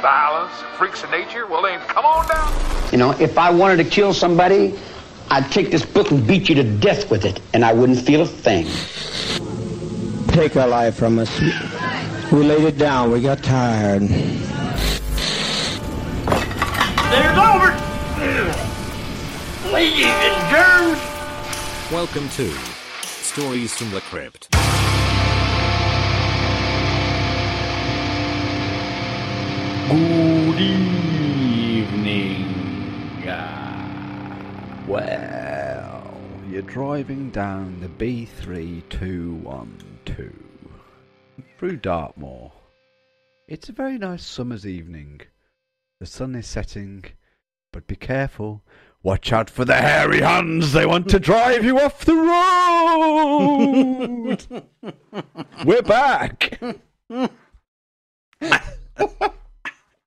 Violence, freaks of nature? Well, then come on down. You know, if I wanted to kill somebody, I'd take this book and beat you to death with it, and I wouldn't feel a thing. take our life from us. We laid it down. We got tired. There's over. Ladies and germs. Welcome to Stories from the Crypt. Good evening. Well, you're driving down the B3212 through Dartmoor. It's a very nice summer's evening. The sun is setting, but be careful. Watch out for the hairy hands. They want to drive you off the road. We're back.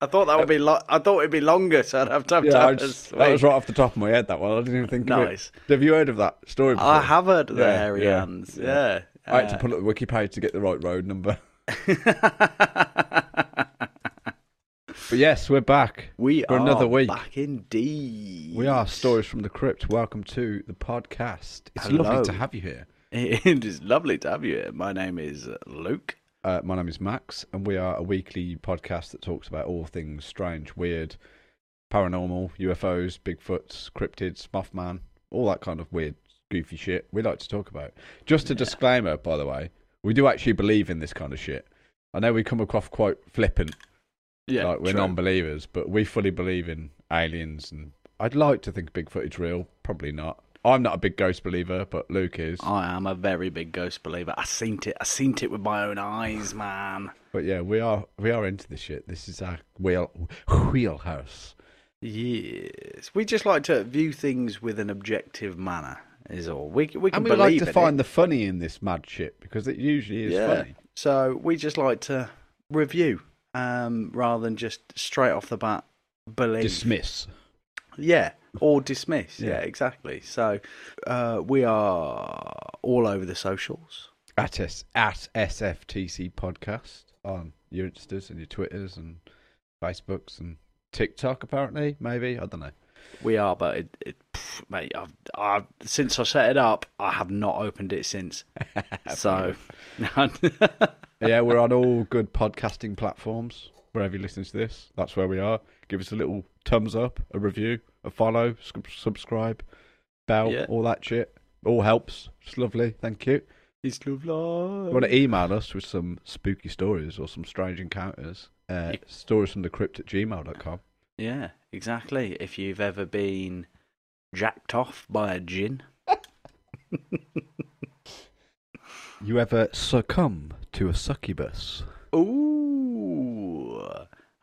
I thought that would be lo- I thought it'd be longer, so I'd have to have Yeah, I time to just, that was right off the top of my head. That one, I didn't even think Nice. of it. Have you heard of that story? Before? I have heard of the Yeah, hairy yeah, hands. yeah. Yeah. I had to pull up the wiki page to get the right road number. But yes, we're back. we for are another week. back indeed. We are Stories from the Crypt. Welcome to the podcast. It's Hello. lovely to have you here. It is lovely to have you here. My name is Luke. Uh, my name is Max, and we are a weekly podcast that talks about all things strange, weird, paranormal, UFOs, Bigfoots, cryptids, Mothman, all that kind of weird, goofy shit we like to talk about. Just a disclaimer, by the way, we do actually believe in this kind of shit. I know we come across quite flippant, Yeah, like we're true. non-believers, but we fully believe in aliens, and I'd like to think Bigfoot is real. Probably not. I'm not a big ghost believer, but Luke is. I am a very big ghost believer. I seen it. I seen it with my own eyes, man. But yeah, we are we are into this shit. This is our wheel wheelhouse. Yes, we just like to view things with an objective manner. Is all we we can And we like to find it. the funny in this mad shit because it usually is yeah. funny. So we just like to review, um, rather than just straight off the bat believe. Dismiss. Yeah, or dismiss. Yeah, Yeah. exactly. So uh, we are all over the socials. At S at SFTC podcast on your Instas and your Twitters and Facebooks and TikTok apparently, maybe. I don't know. We are, but it, it pff, mate, I've, I've since I set it up, I have not opened it since. so, yeah, we're on all good podcasting platforms. Wherever you listen to this, that's where we are. Give us a little thumbs up, a review, a follow, subscribe, bell, Yeah. all that shit. All helps. It's lovely. Thank you. it's lovely. you want to email us with some spooky stories or some strange encounters, uh, You- stories from the crypt at gmail.com. Yeah, exactly. If you've ever been jacked off by a jinn, You ever succumb to a succubus? ooh,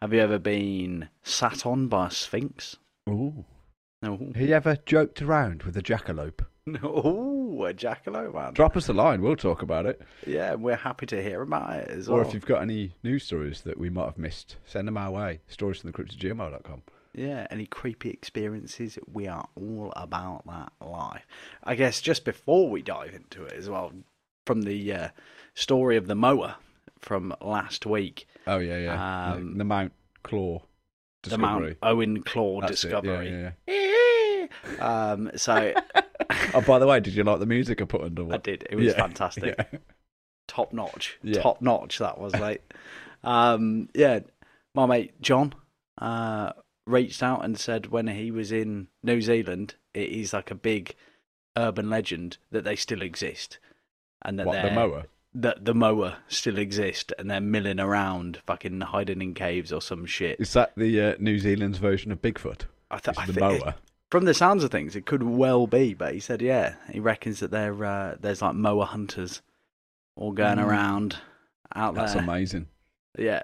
have you ever been sat on by a sphinx? Ooh. No, Have you ever joked around with a jackalope? no, a jackalope man. Drop us a line, we'll talk about it. Yeah, we're happy to hear about it as Or well. if you've got any news stories that we might have missed, send them our way. Stories from the crypt. Yeah, any creepy experiences? We are all about that life. I guess just before we dive into it as well, from the uh, story of the moa from last week, Oh, yeah, yeah. Um, the, the Mount Claw the. Mount Owen Claw That's it, yeah, discovery. yeah, um, so Oh, by the way, did you like the music I put under? I did. It was Yeah, fantastic. yeah. Top notch. Yeah. Top notch that was, mate. um, yeah, my mate John uh, reached out and said when he was in New Zealand, it is like a big urban legend that they still exist. And that What, the moa? That the moa still exist and they're milling around, fucking hiding in caves or some shit. Is that the uh, New Zealand's version of Bigfoot? I, th- I the think it- moa? from the sounds of things, it could well be. But he said, yeah, he reckons that there uh, there's like moa hunters all going Mm. around out That's there. amazing. Yeah,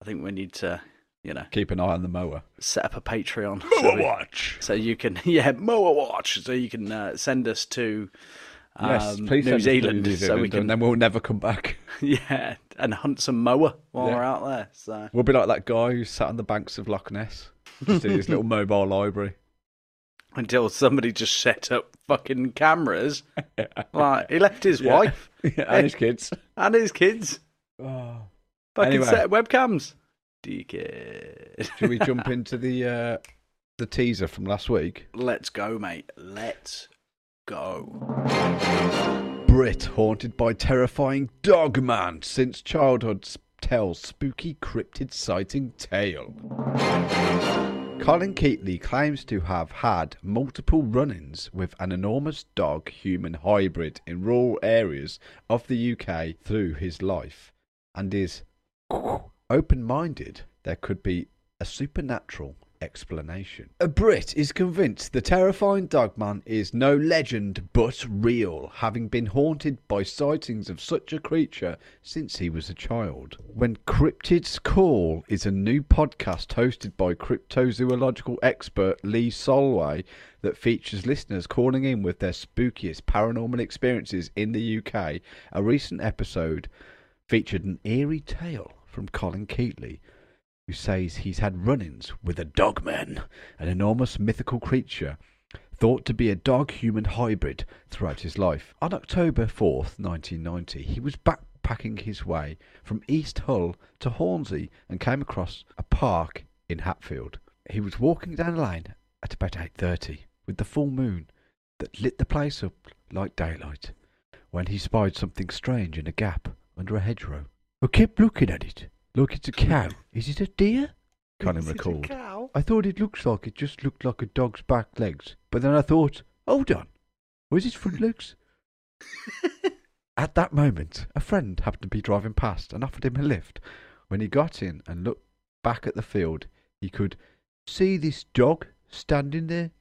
I think we need to, you know, Keep an eye on the moa. set up a Patreon. Moa so we- watch. So you can, yeah, moa watch. So you can uh, send us to yes, please New us to Zealand, so we can, and then we'll never come back. yeah, and hunt some moa while Yeah. we're out there. So We'll be like that guy who sat on the banks of Loch Ness, just in his little mobile library. until somebody just set up fucking cameras, like he left his Yeah. wife and his kids. and his kids Oh. fucking Anyway. set webcams. Dickhead. Should we jump into the uh, the teaser from last week? Let's go, mate. Let's go. Brit haunted by terrifying dog man since childhood tells spooky cryptid sighting tale. Colin Keatley claims to have had multiple run-ins with an enormous dog-human hybrid in rural areas of the UK through his life, and is open-minded there could be a supernatural explanation. A Brit is convinced the terrifying dogman is no legend but real, having been haunted by sightings of such a creature since he was a child. When Cryptids Call is a new podcast hosted by cryptozoological expert Lee Solway that features listeners calling in with their spookiest paranormal experiences in the UK, a recent episode featured an eerie tale from Colin Keatley, who says he's had run ins with a dogman, an enormous mythical creature thought to be a dog human hybrid throughout his life. On October 4th, 1990, he was backpacking his way from East Hull to Hornsea and came across a park in Hatfield. He was walking down a lane at about 8.30 with the full moon that lit the place up like daylight when he spied something strange in a gap under a hedgerow. I kept looking at it, like it's a cow. Is it a deer? Colin Is it a recalled. cow? I thought it looks like it just looked like a dog's back legs, but then I thought, hold on, was it front legs? At that moment, a friend happened to be driving past and offered him a lift. When he got in and looked back at the field, he could see this dog standing there.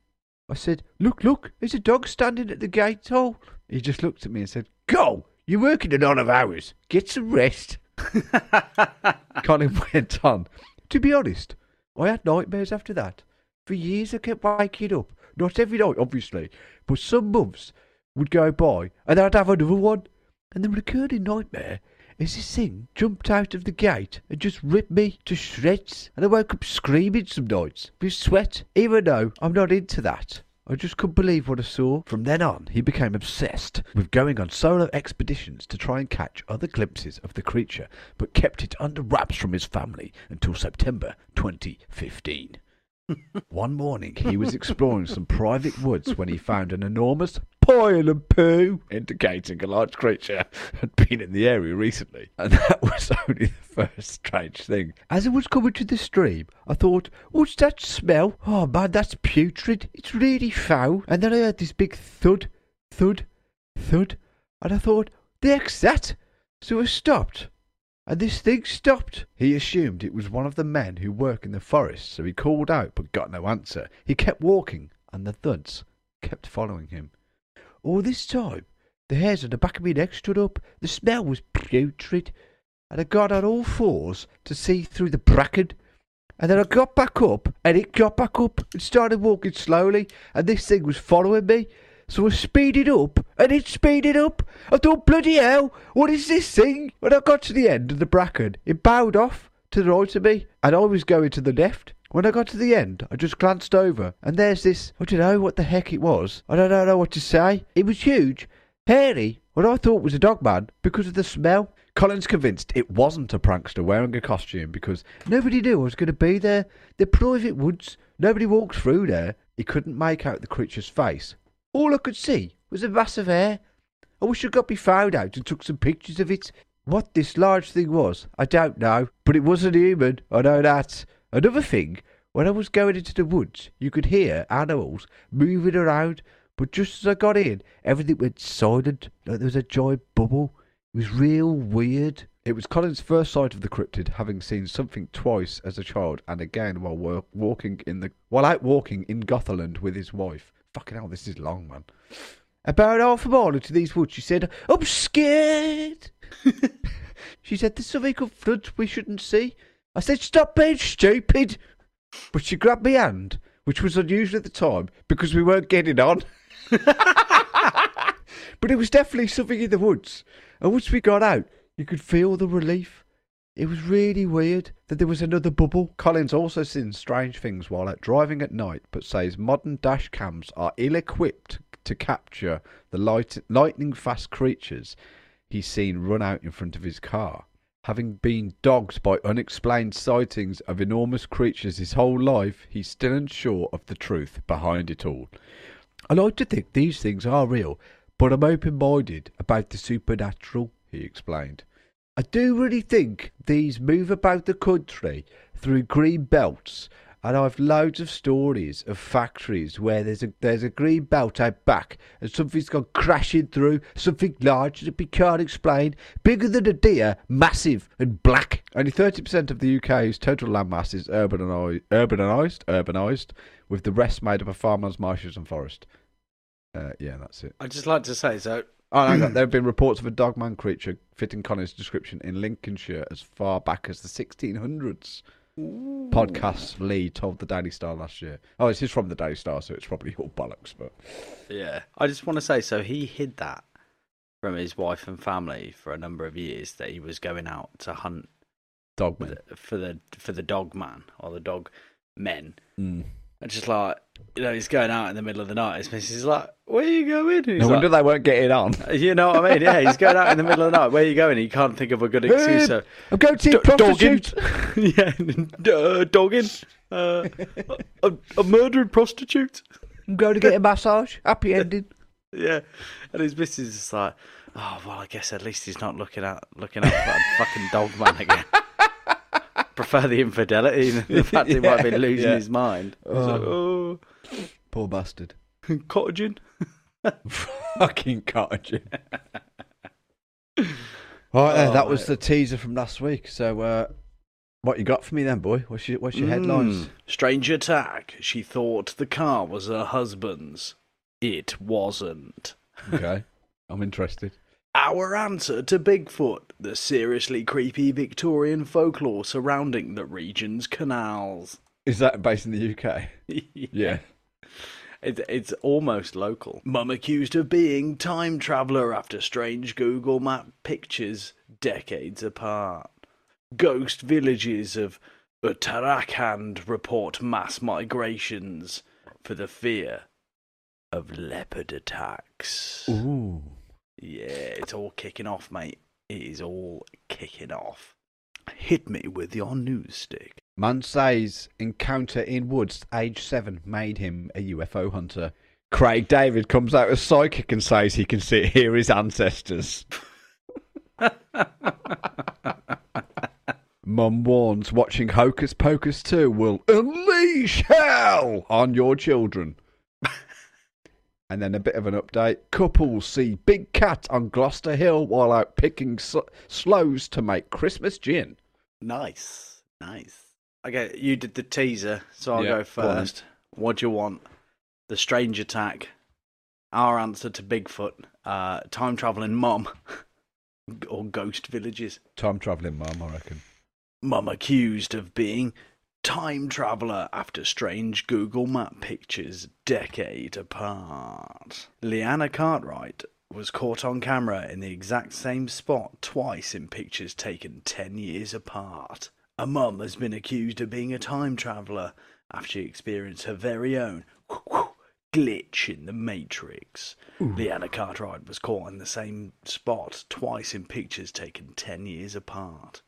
I said, Look, look, there's a dog standing at the gate hole. He just looked at me and said, Go, you're working a lot of hours. Get some rest. Colin went on. To be honest, I had nightmares after that. For years I kept waking up. Not every night, obviously, but some months would go by and I'd have another one. And the recurring nightmare is this thing jumped out of the gate and just ripped me to shreds. And I woke up screaming some nights with sweat, even though I'm not into that. I just couldn't believe what I saw. From then on, he became obsessed with going on solo expeditions to try and catch other glimpses of the creature, but kept it under wraps from his family until September 2015. One morning, he was exploring some private woods when he found an enormous pile of poo, indicating a large creature had been in the area recently. And that was only the first strange thing. As I was coming to the stream, I thought, what's that smell? Oh man, that's putrid. It's really foul. And then I heard this big thud, thud, thud. And I thought, the heck's that? So I stopped. And this thing stopped. He assumed it was one of the men who work in the forest, so he called out but got no answer. He kept walking, and the thuds kept following him. All this time, the hairs on the back of my neck stood up. The smell was putrid, and I got on all fours to see through the bracken. And then I got back up, and it got back up and started walking slowly, and this thing was following me. So I speeded up, and it speeded up. I thought, bloody hell, what is this thing? When I got to the end of the bracken, it bowed off to the right of me, and I was going to the left. When I got to the end, I just glanced over, and there's this, I don't know what the heck it was. I don't know what to say. It was huge, hairy, what I thought was a dog man because of the smell. Colin's convinced it wasn't a prankster wearing a costume because nobody knew I was going to be there. They're private woods. Nobody walks through there. He couldn't make out the creature's face. All I could see was a mass of hair. I wish I got me phone out and took some pictures of it. What this large thing was, I don't know, but it wasn't human. I know that. Another thing, when I was going into the woods, you could hear animals moving around, but just as I got in, everything went silent, like there was a giant bubble. It was real weird. It was Colin's first sight of the cryptid, having seen something twice as a child and again while wa- walking in the while out walking in Gotherland with his wife. Fucking hell, this is long, man. About half a mile into these woods, she said, "I'm scared." she said, "There's something up front we shouldn't see." I said, "Stop being stupid." But she grabbed my hand, which was unusual at the time because we weren't getting on. but it was definitely something in the woods. And once we got out, you could feel the relief. It was really weird that there was another bubble. Collins also seen strange things while out driving at night, but says modern dash cams are ill equipped to capture the light, lightning fast creatures he's seen run out in front of his car. Having been dogged by unexplained sightings of enormous creatures his whole life, he's still unsure of the truth behind it all. I like to think these things are real, but I'm open minded about the supernatural, he explained. I do really think these move about the country through green belts, and I've loads of stories of factories where there's a there's a green belt out back, and something's gone crashing through, something large that we can't explain, bigger than a deer, massive and black. Only 30% of the UK's total landmass is urbanised, urbanised, urbanised, with the rest made up of farmlands, marshes, and forest. Uh, yeah, that's it. I'd just like to say so. Oh, on. There have been reports of a dogman creature fitting Connor's description in Lincolnshire as far back as the 1600s. Podcast Lee told the Daily Star last year. Oh, this is from the Daily Star, so it's probably all bollocks. But Yeah. I just want to say so he hid that from his wife and family for a number of years that he was going out to hunt dogman. for the for the dog man or the dog men. Mm. And just like you know, he's going out in the middle of the night. His missus is like, "Where are you going?" He's No wonder like, they weren't getting on. You know what I mean? Yeah, he's going out in the middle of the night. Where are you going? He can't think of a good excuse. So, I'm going to see a prostitute. dogging. yeah, uh, dogging. Uh, a, a murdered prostitute. I'm going to get a massage. Happy ending. Yeah, and his missus is like, oh well, I guess at least he's not looking out looking out for that fucking dog man again. Prefer the infidelity than the fact he might be Yeah, losing yeah. his mind. It's like, oh, Poor bastard. cottaging. Fucking cottage. Right, then, that was the teaser from last week. So, uh, what you got for me then, boy? What's your, what's your headlines? Mm. Strange attack. She thought the car was her husband's. It wasn't. Okay, I'm interested. Our answer to Bigfoot, the seriously creepy Victorian folklore surrounding the region's canals. Is that based in the UK? Yeah. It, it's almost local. Mum accused of being time traveller after strange Google Map pictures decades apart. Ghost villages of Uttarakhand report mass migrations for the fear of leopard attacks. Ooh. Yeah, it's all kicking off, mate. It is all kicking off. Hit me with your news stick. Man says encounter in woods age seven made him a UFO hunter. Craig David comes out as psychic and says he can see hear his ancestors. Mum warns watching Hocus Pocus 2 will unleash hell on your children. And then a bit of an update. Couples see big cat on Gloucester Hill while out picking s- sloes to make Christmas gin. Nice, nice. Okay, you did the teaser, so I'll Yeah, go first. What do you want? The strange attack. Our answer to Bigfoot. Uh, time traveling mum, or ghost villages. Time travelling mum, I reckon. Mum accused of being time traveller after strange Google Map pictures decade apart. Leanna Cartwright was caught on camera in the exact same spot twice in pictures taken 10 years apart. A mum has been accused of being a time traveller after she experienced her very own glitch in the Matrix. Leanna Cartwright was caught in the same spot twice in pictures taken 10 years apart.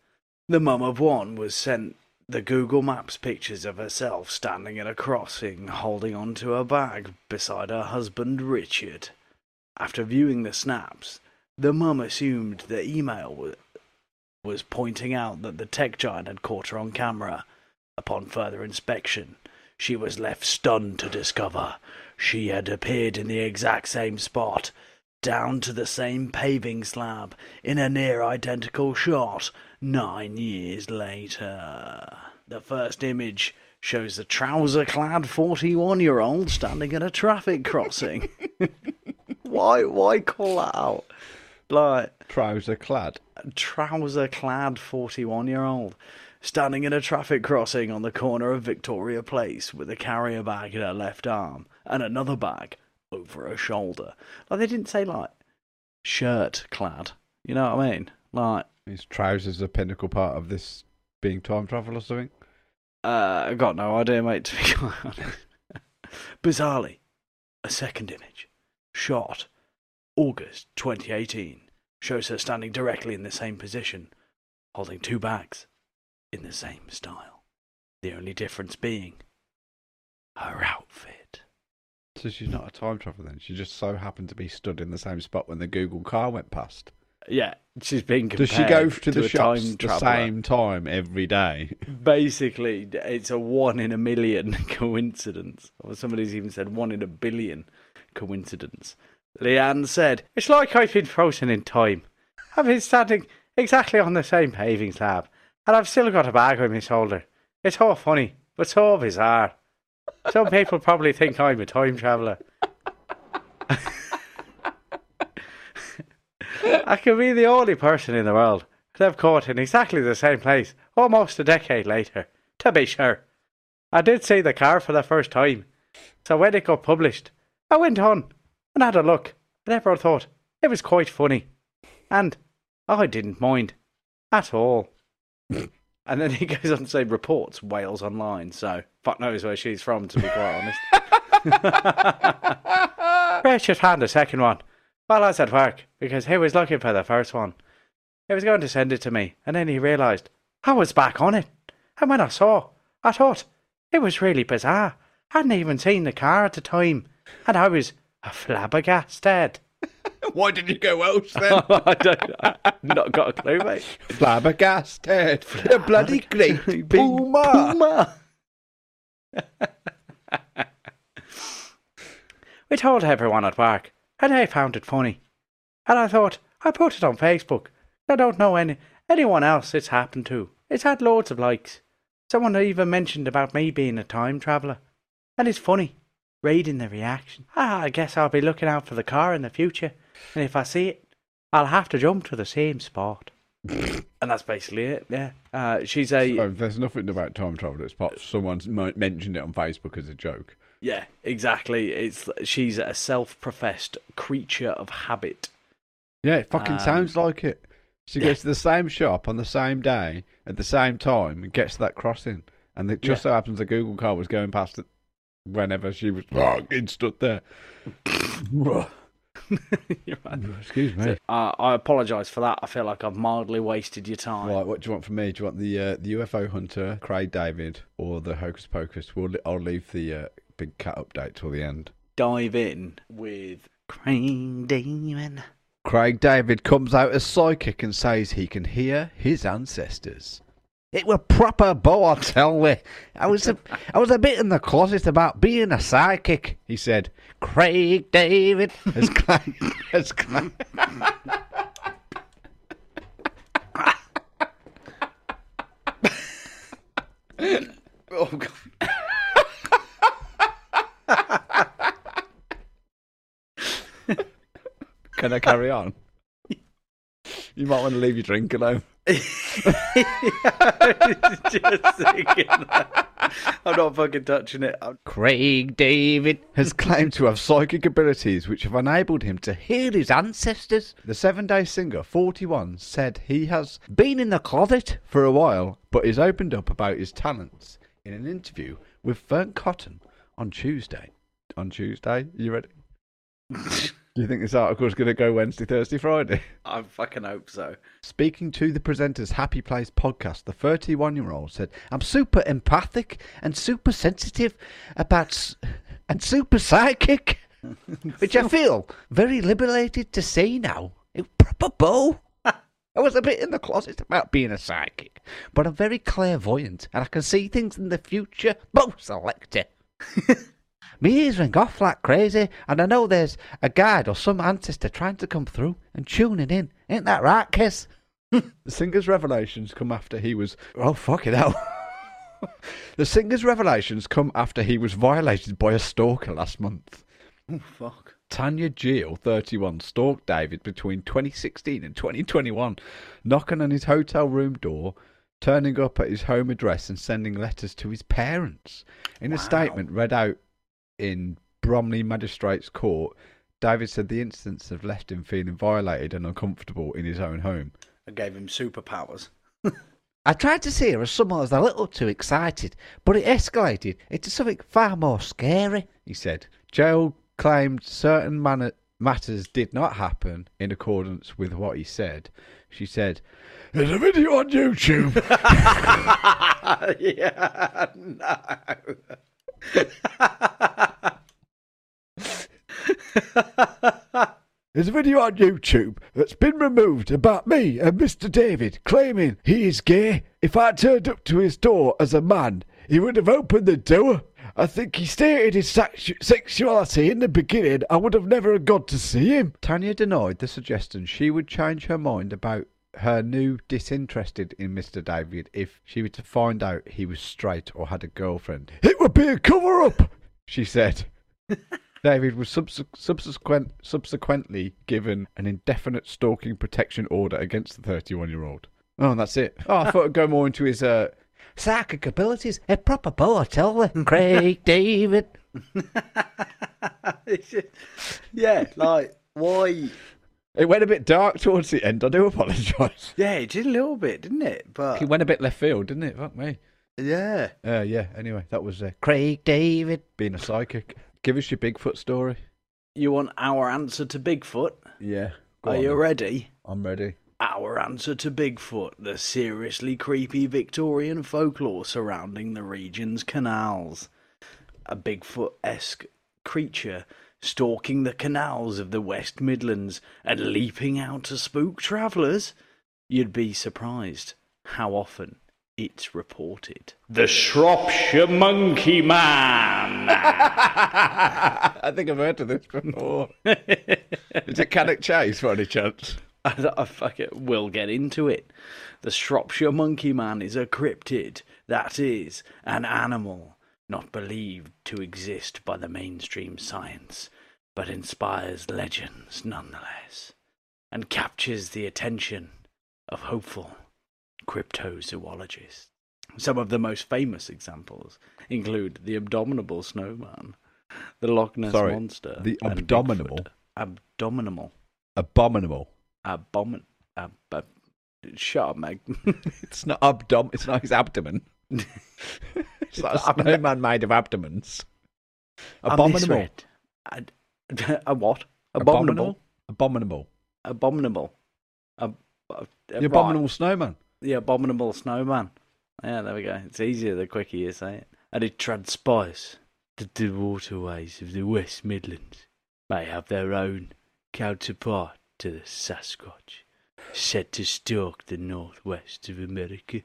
The mum of one was sent the Google Maps pictures of herself standing at a crossing holding onto a bag beside her husband Richard. After viewing the snaps, the mum assumed the email wa- was pointing out that the tech giant had caught her on camera. Upon further inspection, she was left stunned to discover she had appeared in the exact same spot down to the same paving slab in a near identical shot nine years later. The first image shows the trouser clad 41 year old standing at a traffic crossing. why, why call that out? Like, Trouser clad. trouser clad 41 year old standing at a traffic crossing on the corner of Victoria Place with a carrier bag in her left arm and another bag over her shoulder. Like, they didn't say, like, shirt clad. You know what I mean? Like, His trousers are a pinnacle part of this being time travel or something. uh, I got no idea, mate, to be quite honest. Bizarrely, a second image, shot August 2018, shows her standing directly in the same position, holding two bags in the same style. The only difference being her outfit. So she's not a time traveler then. She just so happened to be stood in the same spot when the Google car went past. Yeah, she's being compared Does she go to, to the shops time the same time every day? Basically, it's a one in a million coincidence. Or somebody's even said one in a billion coincidence. Leanne said, It's like I've been frozen in time. I've been standing exactly on the same paving slab, and I've still got a bag on my shoulder. It's all funny, but so bizarre. Some people probably think I'm a time traveller. I could be the only person in the world that I've caught in exactly the same place, almost a decade later. To be sure, I did see the car for the first time, so when it got published, I went on and had a look, and everyone thought it was quite funny, and I didn't mind at all. and then he goes on to say reports Wales Online, so fuck knows where she's from, to be quite honest. Precious hand a second one I was at work because he was looking for the first one. He was going to send it to me, and then he realised I was back on it. And when I saw, I thought it was really bizarre. I hadn't even seen the car at the time, and I was a flabbergasted. Why did you go Welsh then? I don't, I've not got a clue, mate. Flabbergasted. The bloody great Big Puma. We told everyone at work, and I found it funny. And I thought, I put it on Facebook. I don't know any anyone else it's happened to. It's had loads of likes. Someone even mentioned about me being a time traveller. And it's funny, reading the reaction. Ah, I guess I'll be looking out for the car in the future. And if I see it, I'll have to jump to the same spot. and that's basically it, yeah. Uh, she's a... Oh, there's nothing about time travel that's popped. Someone's mentioned it on Facebook as a joke. Yeah, exactly. It's she's a self-professed creature of habit. Yeah, it fucking Um, sounds like it. She yeah. goes to the same shop on the same day at the same time and gets to that crossing. And it just Yeah. so happens the Google car was going past it whenever she was fucking stood there. Right. Excuse me. Uh, I apologise for that. I feel like I've mildly wasted your time. Right, what do you want from me? Do you want the uh, the UFO hunter, Craig David, or the Hocus Pocus? We'll, I'll leave the uh, big cat update till the end. Dive in with Crane Demon. Craig David comes out as psychic and says he can hear his ancestors. It were proper bow, I tell you. I was a, I was a bit in the closet about being a psychic, he said. Craig David has claimed, has claimed, Oh god. Can I carry on? You might want to leave your drink alone. Just that. I'm not fucking touching it. I'm... Craig David has claimed to have psychic abilities which have enabled him to heal his ancestors. The seven day singer, 41, said he has been in the closet for a while but is opened up about his talents in an interview with Fearne Cotton on Tuesday. On Tuesday? You ready? Do you think this article is going to go Wednesday, Thursday, Friday? I fucking hope so. Speaking to the presenter's Happy Place podcast, the 31 year old said, I'm super empathic and super sensitive about s- and super psychic, which I feel very liberated to say now. It proper bow. I was a bit in the closet about being a psychic, but I'm very clairvoyant and I can see things in the future. Bo Selecta. My ears ring off like crazy, and I know there's a guide or some ancestor trying to come through and tuning in. Ain't that right, Kiss? the singer's revelations come after he was. Oh, fuck it hell. the singer's revelations come after he was violated by a stalker last month. Oh, fuck. Tanya Gill, 31, stalked David between 2016 and 2021, knocking on his hotel room door, turning up at his home address, and sending letters to his parents. In a statement read out in Bromley Magistrates Court, David said the incidents have left him feeling violated and uncomfortable in his own home. I gave him superpowers. I tried to see her as someone who was a little too excited, but it escalated into something far more scary, he said. Gill claimed certain man- matters did not happen in accordance with what he said. She said, There's a video on YouTube. yeah, There's a video on YouTube that's been removed about me and Mr. David claiming he is gay. If I turned up to his door as a man, he would have opened the door. I think he stated his sexu- sexuality in the beginning. I would have never gone to see him. Tanya denied the suggestion she would change her mind about her new disinterested in Mr. David if she were to find out he was straight or had a girlfriend. It would be a cover up, she said. David was subse- subsequent, subsequently given an indefinite stalking protection order against the 31 year old. Oh, and that's it. Oh, I thought I'd go more into his uh, psychic abilities. A proper boy, I tell you. Craig David. yeah, like why? It went a bit dark towards the end. I do apologise. Yeah, it did a little bit, didn't it? But It went a bit left field, didn't it? Fuck me. yeah, Uh, yeah, anyway, that was uh, Craig David being a psychic. Give us your Bigfoot story. you want our answer to Bigfoot? Yeah. go Are on you then. ready? I'm ready. Our answer to Bigfoot, the seriously creepy Victorian folklore surrounding the region's canals. A Bigfoot esque creature stalking the canals of the West Midlands and leaping out to spook travellers. You'd be surprised how often it's reported. The Shropshire Monkey Man! I think I've heard of this before. Is it Cannock Chase by any chance? I, I fuck it, we'll get into it. The Shropshire Monkey Man is a cryptid, that is, an animal not believed to exist by the mainstream science, but inspires legends nonetheless, and captures the attention of hopeful cryptozoologists. Some of the most famous examples include the Abominable Snowman, the Loch Ness Sorry, Monster, the Abominable? Bigfoot. Abdominable. Abominable. Abomin. Ab, ab, shut up, Meg. It's not abdom. It's not his abdomen. It's like a snowman made of abdomens. Abominable. A, a what? Abominable. Abominable. Abominable. Ab, uh, The abominable snowman. The abominable snowman. Yeah, there we go. It's easier the quicker you say it. And it transpires that the waterways of the West Midlands may have their own counterpart to the Sasquatch, said to stalk the northwest of America.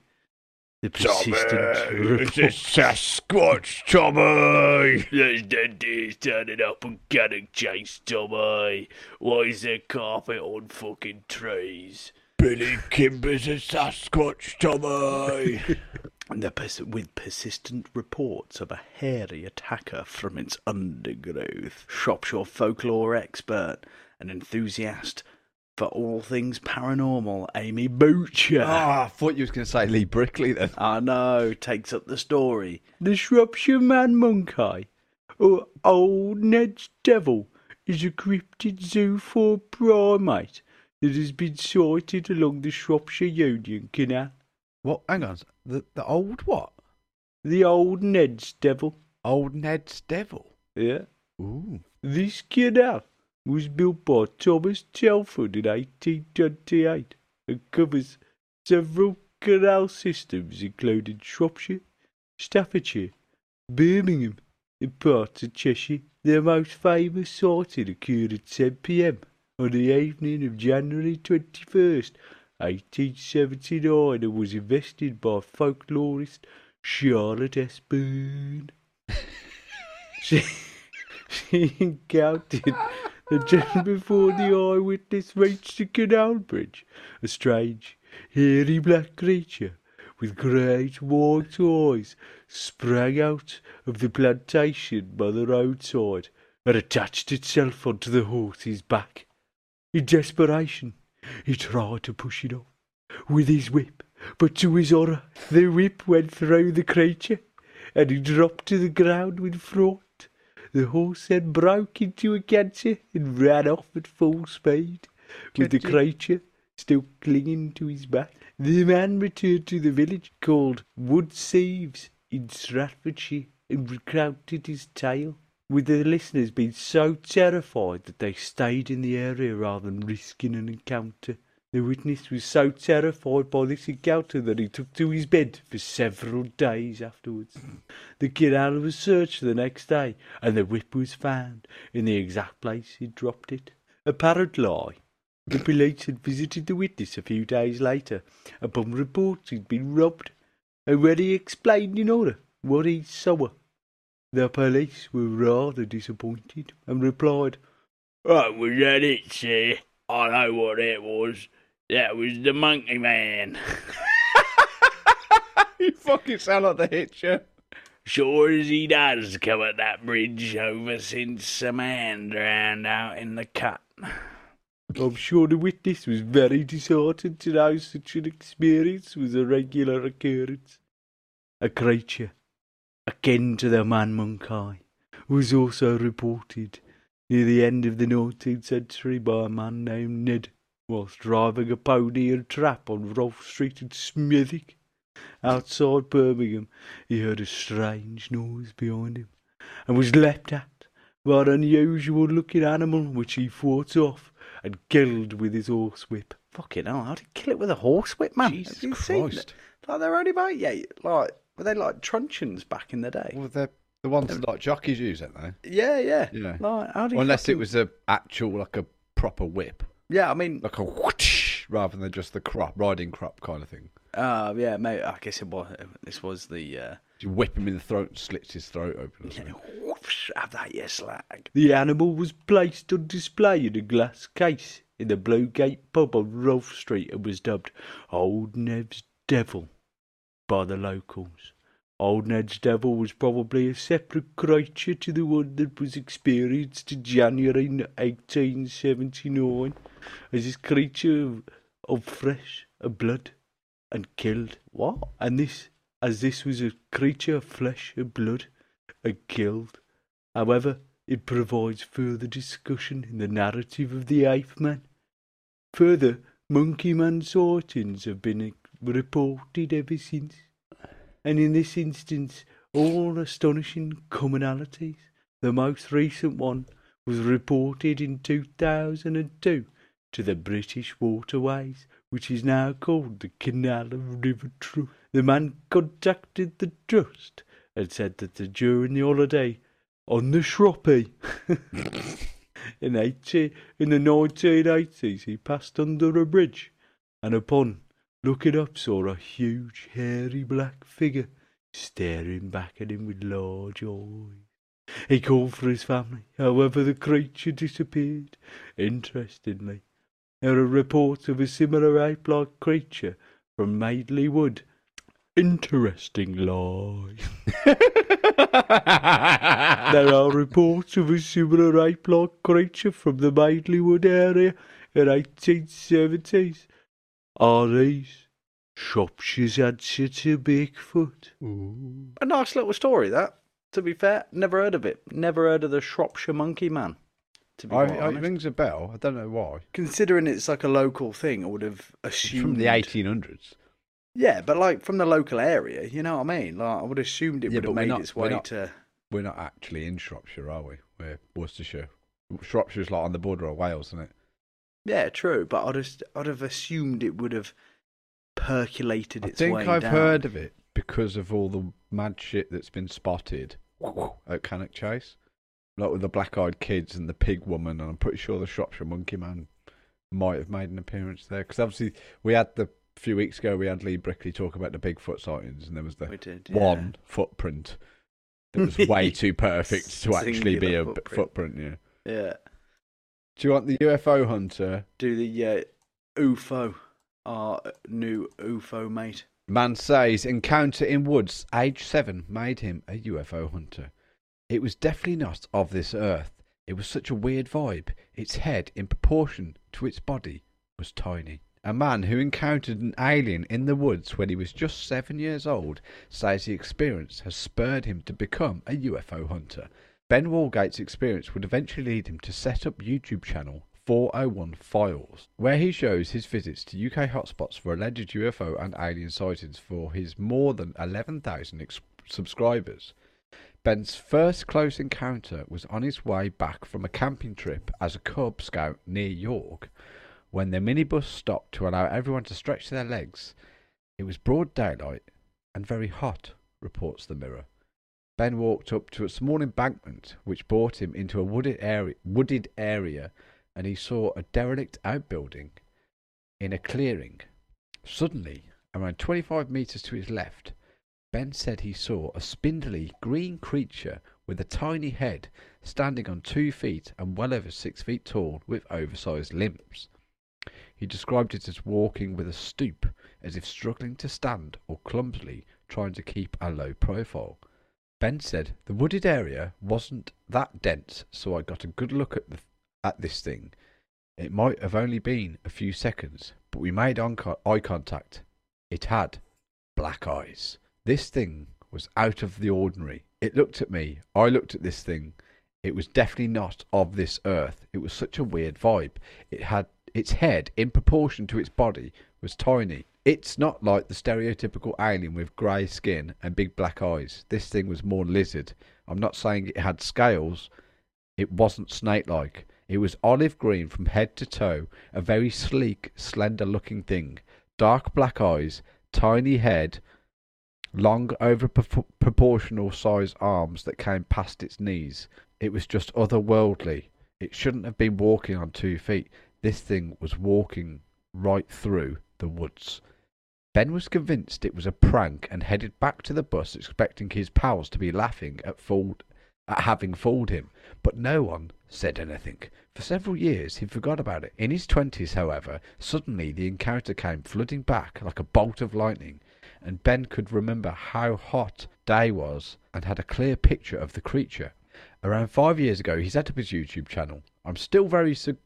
The persistent report- Sasquatch, Tommy. There's dead deer standing up and getting chased, Tommy. Why is there carpet on fucking trees? Billy Kimber's a Sasquatch, Tommy. And the pers- with persistent reports of a hairy attacker from its undergrowth. Shropshire folklore expert and enthusiast for all things paranormal, Amy Boucher. oh, I thought you was going to say Lee Brickley then. I know, takes up the story. The Shropshire Man Monkey, or Old Ned's Devil, is a cryptid zoophore primate that has been sighted along the Shropshire Union Canal. What? Hang on. The the old what? The Old Ned's Devil. Old Ned's Devil. Yeah. Ooh. This canal was built by Thomas Telford in 1828 and covers several canal systems including Shropshire, Staffordshire, Birmingham and parts of Cheshire. Their most famous sighting occurred at 10 pm on the evening of January 21st, 1879 and was invested by folklorist Charlotte S. Burne. She, she encountered just before the eyewitness reached the canal bridge, a strange, hairy black creature with great white eyes sprang out of the plantation by the roadside and attached itself onto the horse's back. In desperation, he tried to push it off with his whip, but to his horror, the whip went through the creature, and he dropped to the ground with fright. The horse then broke into a canter and ran off at full speed, with the creature still clinging to his back. The man returned to the village called Woodseaves in Stratfordshire and recounted his tale, with the listeners being so terrified that they stayed in the area rather than risking an encounter. The witness was so terrified by this encounter that he took to his bed for several days afterwards. The canal was searched the next day, and the whip was found in the exact place he dropped it. Apparently, the police had visited the witness a few days later upon reports he'd been robbed, and when he explained in order what he saw, the police were rather disappointed and replied, That was that it, sir. I know what it was. That was the monkey man. you fucking sound like the Hitcher. Sure as he does come at that bridge over since a man drowned out in the cut. I'm sure the witness was very disheartened to know such an experience was a regular occurrence. A creature, akin to the man monkey, was also reported near the end of the 19th century by a man named Ned, whilst driving a pony and trap on Rolfe Street in Smethwick. Outside Birmingham, he heard a strange noise behind him, and was leapt at by an unusual looking animal which he fought off and killed with his horsewhip. Fucking hell, how'd he kill it with a horsewhip, man? Jesus Have you seen Christ. it? Like, they're only about, yeah, like, were they like truncheons back in the day? Well, they're the ones that like jockeys use, aren't they? Yeah, yeah. Yeah. Like, how do you Well, unless it was a actual like a proper whip, Yeah, I mean, like a whoosh, rather than just the crop riding crop kind of thing. uh, yeah, mate, I guess it was, this was the, uh, You whip him in the throat and slits his throat open. Or something. whoosh, have that, yes, slag. The animal was placed on display in a glass case in the Blue Gate pub on Rolfe Street and was dubbed Old Ned's Devil by the locals. Old Ned's Devil was probably a separate creature to the one that was experienced in January 1879, as this creature of, of flesh and blood and killed. What? And this, as this was a creature of flesh and blood and killed. However, it provides further discussion in the narrative of the Eighth Man. Further, Monkey Man sightings have been reported ever since, and in this instance, all astonishing commonalities. The most recent one was reported in 2002 to the British Waterways, which is now called the Canal of River Trust. The man contacted the trust and said that the- during the holiday on the Shroppy in, 18, in the 1980s he passed under a bridge and upon looking up saw a huge hairy black figure staring back at him with large eyes. He called for his family, however the creature disappeared. Interestingly, there are reports of a similar ape-like creature from Madeley Wood. Interesting lie. there are reports of a similar ape-like creature from the Madeley Wood area in 1870s. Are these Shropshire's answer to Bigfoot? A nice little story, that. To be fair, never heard of it. Never heard of the Shropshire Monkey Man. To be I, quite it honest. rings a bell. I don't know why. Considering it's like a local thing, I would have It's assumed from the 1800s. Yeah, but like from the local area, you know what I mean? Like I would have assumed it Yeah, would have we're made not- its we're way not- to. We're not actually in Shropshire, are we? We're Worcestershire. Shropshire's like on the border of Wales, isn't it? Yeah, true. But I'd have, I'd have assumed it would have percolated I its think way I've down. heard of it because of all the mad shit that's been spotted at Cannock Chase. Like with the black eyed kids and the pig woman, and I'm pretty sure the Shropshire Monkey Man might have made an appearance there. Because obviously, we had the few weeks ago, we had Lee Brickley talk about the Bigfoot sightings, and there was the did, yeah. one footprint that was way too perfect to actually be a footprint. footprint. Yeah. Yeah. Do you want the UFO hunter? Do the uh, UFO, our new UFO mate. Man says encounter in woods, age seven, made him a UFO hunter. It was definitely not of this earth. It was such a weird vibe. Its head, in proportion to its body, was tiny. A man who encountered an alien in the woods when he was just seven years old says the experience has spurred him to become a UFO hunter. Ben Walgate's experience would eventually lead him to set up YouTube channel 401 Files, where he shows his visits to UK hotspots for alleged UFO and alien sightings for his more than 11,000 ex- subscribers. Ben's first close encounter was on his way back from a camping trip as a Cub Scout near York, when the minibus stopped to allow everyone to stretch their legs. It was broad daylight and very hot, reports the Mirror. Ben walked up to a small embankment which brought him into a wooded area, wooded area and he saw a derelict outbuilding in a clearing. Suddenly, around 25 metres to his left, Ben said he saw a spindly green creature with a tiny head standing on two feet and well over six feet tall with oversized limbs. He described it as walking with a stoop, as if struggling to stand or clumsily trying to keep a low profile. Ben said the wooded area wasn't that dense, so I got a good look at the, at this thing. It might have only been a few seconds, but we made eye contact. It had black eyes. This thing was out of the ordinary. It looked at me. I looked at this thing. It was definitely not of this earth. It was such a weird vibe. It had its head, in proportion to its body, was tiny. It's not like the stereotypical alien with grey skin and big black eyes. This thing was more lizard. I'm not saying it had scales. It wasn't snake like. It was olive green from head to toe, a very sleek, slender looking thing. Dark black eyes, tiny head, long over pro- proportional size arms that came past its knees. It was just otherworldly. It shouldn't have been walking on two feet. This thing was walking right through the woods. Ben was convinced it was a prank and headed back to the bus expecting his pals to be laughing at, fooled, at having fooled him, but no one said anything. For several years he forgot about it. In his twenties, however, suddenly the encounter came flooding back like a bolt of lightning, and Ben could remember how hot day was and had a clear picture of the creature. Around five years ago, he set up his YouTube channel. I'm still very su-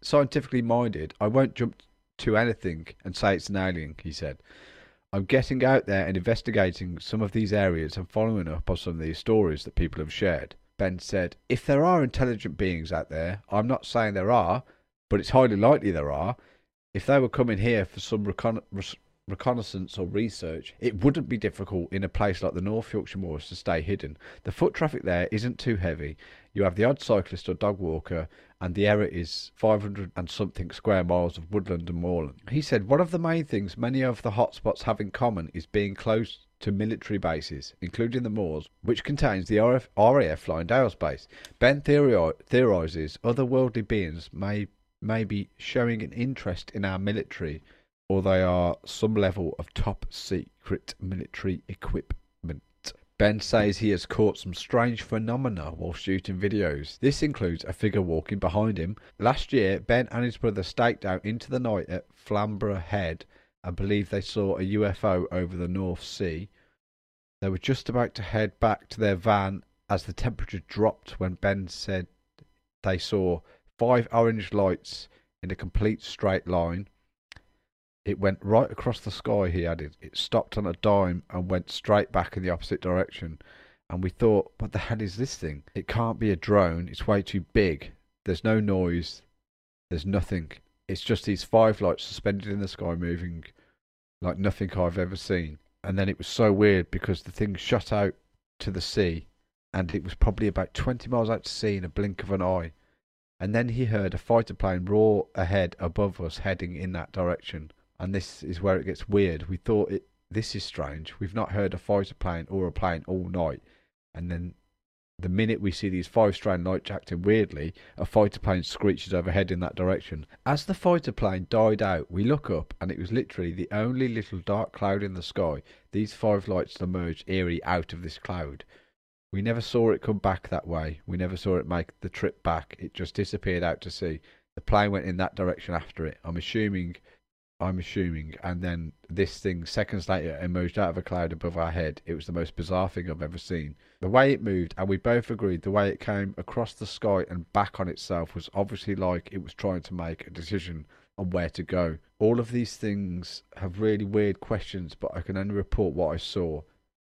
scientifically minded. I won't jump to anything and say it's an alien, he said. I'm getting out there and investigating some of these areas and following up on some of these stories that people have shared. Ben said, If there are intelligent beings out there, I'm not saying there are, but it's highly likely there are. If they were coming here for some recon- reconnaissance or research, it wouldn't be difficult in a place like the North Yorkshire Moors to stay hidden. The foot traffic there isn't too heavy. You have the odd cyclist or dog walker, and the area is 500 and something square miles of woodland and moorland. He said one of the main things many of the hotspots have in common is being close to military bases, including the Moors, which contains the RF, RAF Fylingdales base. Ben theori- theorizes otherworldly beings may, may be showing an interest in our military or they are some level of top secret military equipment. Ben says he has caught some strange phenomena while shooting videos. This includes a figure walking behind him. Last year, Ben and his brother staked out into the night at Flamborough Head and believe they saw a UFO over the North Sea. They were just about to head back to their van as the temperature dropped when Ben said they saw five orange lights in a complete straight line. It went right across the sky, he added. It stopped on a dime and went straight back in the opposite direction. And we thought, what the hell is this thing? It can't be a drone. It's way too big. There's no noise. There's nothing. It's just these five lights suspended in the sky moving like nothing I've ever seen. And then it was so weird because the thing shot out to the sea and it was probably about 20 miles out to sea in a blink of an eye. And then he heard a fighter plane roar ahead above us heading in that direction and this is where it gets weird. We thought it this is strange. We've not heard a fighter plane or a plane all night, and then the minute we see these five strand lights acting weirdly, a fighter plane screeches overhead in that direction. As the fighter plane died out, we look up, and it was literally the only little dark cloud in the sky. These five lights emerged eerie out of this cloud. We never saw it come back that way. We never saw it make the trip back. It just disappeared out to sea. The plane went in that direction after it. I'm assuming, I'm assuming, and then this thing seconds later emerged out of a cloud above our head. It was the most bizarre thing I've ever seen. The way it moved, and we both agreed, the way it came across the sky and back on itself was obviously like it was trying to make a decision on where to go. All of these things have really weird questions, but I can only report what I saw.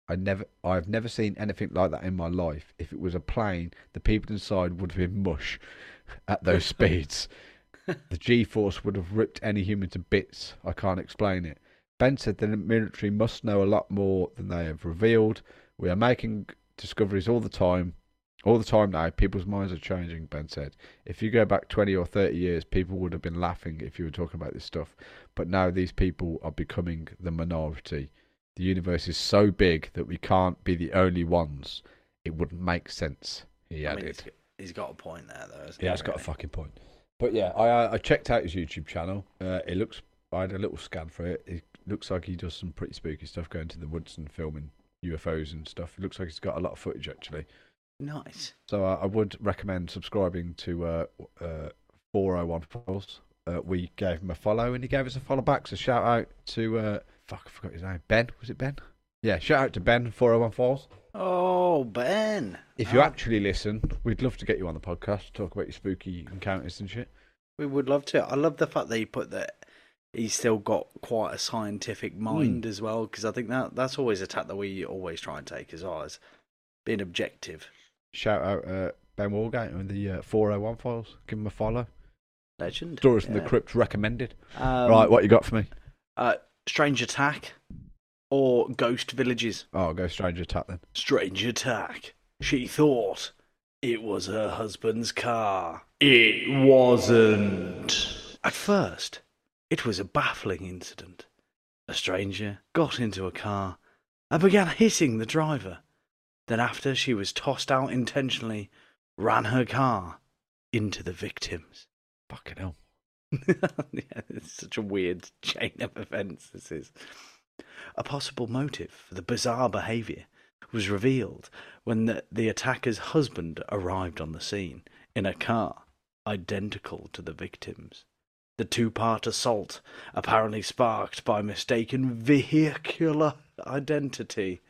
I never, I've never seen anything like that in my life. If it was a plane, the people inside would have been mush at those speeds. The G-force would have ripped any human to bits. I can't explain it. Ben said the military must know a lot more than they have revealed. We are making discoveries all the time. All the time now, people's minds are changing, Ben said. If you go back 20 or 30 years, people would have been laughing if you were talking about this stuff. But now these people are becoming the minority. The universe is so big that we can't be the only ones. It wouldn't make sense, he I mean, added. he's, he's got a point there, though. Hasn't Yeah, he, it's got a fucking point. But yeah, I uh, I checked out his YouTube channel. Uh, it looks. I had a little scan for it. It looks like he does some pretty spooky stuff, going to the woods and filming UFOs and stuff. It looks like he's got a lot of footage actually. Nice. So uh, I would recommend subscribing to uh, uh, 401 Files. Uh, we gave him a follow and he gave us a follow back. So shout out to uh, fuck, I forgot his name. Ben was it Ben? Yeah, shout out to Ben 401 Files. Oh, Ben. If you Ah, actually listen, we'd love to get you on the podcast, to talk about your spooky encounters and shit. We would love to. I love the fact that he put that he's still got quite a scientific Hmm. mind as well, because I think that that's always a tack that we always try and take as as being objective. Shout out uh, Ben Walgate and the uh, 401 files. Give him a follow. Legend. Stories from the Crypt recommended. Um, right, what you got for me? Uh, Strange Attack or Ghost Villages? Oh, I'll go Stranger Attack then. Strange Attack. She thought it was her husband's car. It wasn't. At first, it was a baffling incident. A stranger got into a car and began hitting the driver. Then, after she was tossed out intentionally, ran her car into the victims. Fucking hell. yeah, it's such a weird chain of events, this is. A possible motive for the bizarre behaviour was revealed when the, the attacker's husband arrived on the scene in a car identical to the victim's. The two part assault, apparently sparked by mistaken vehicular identity,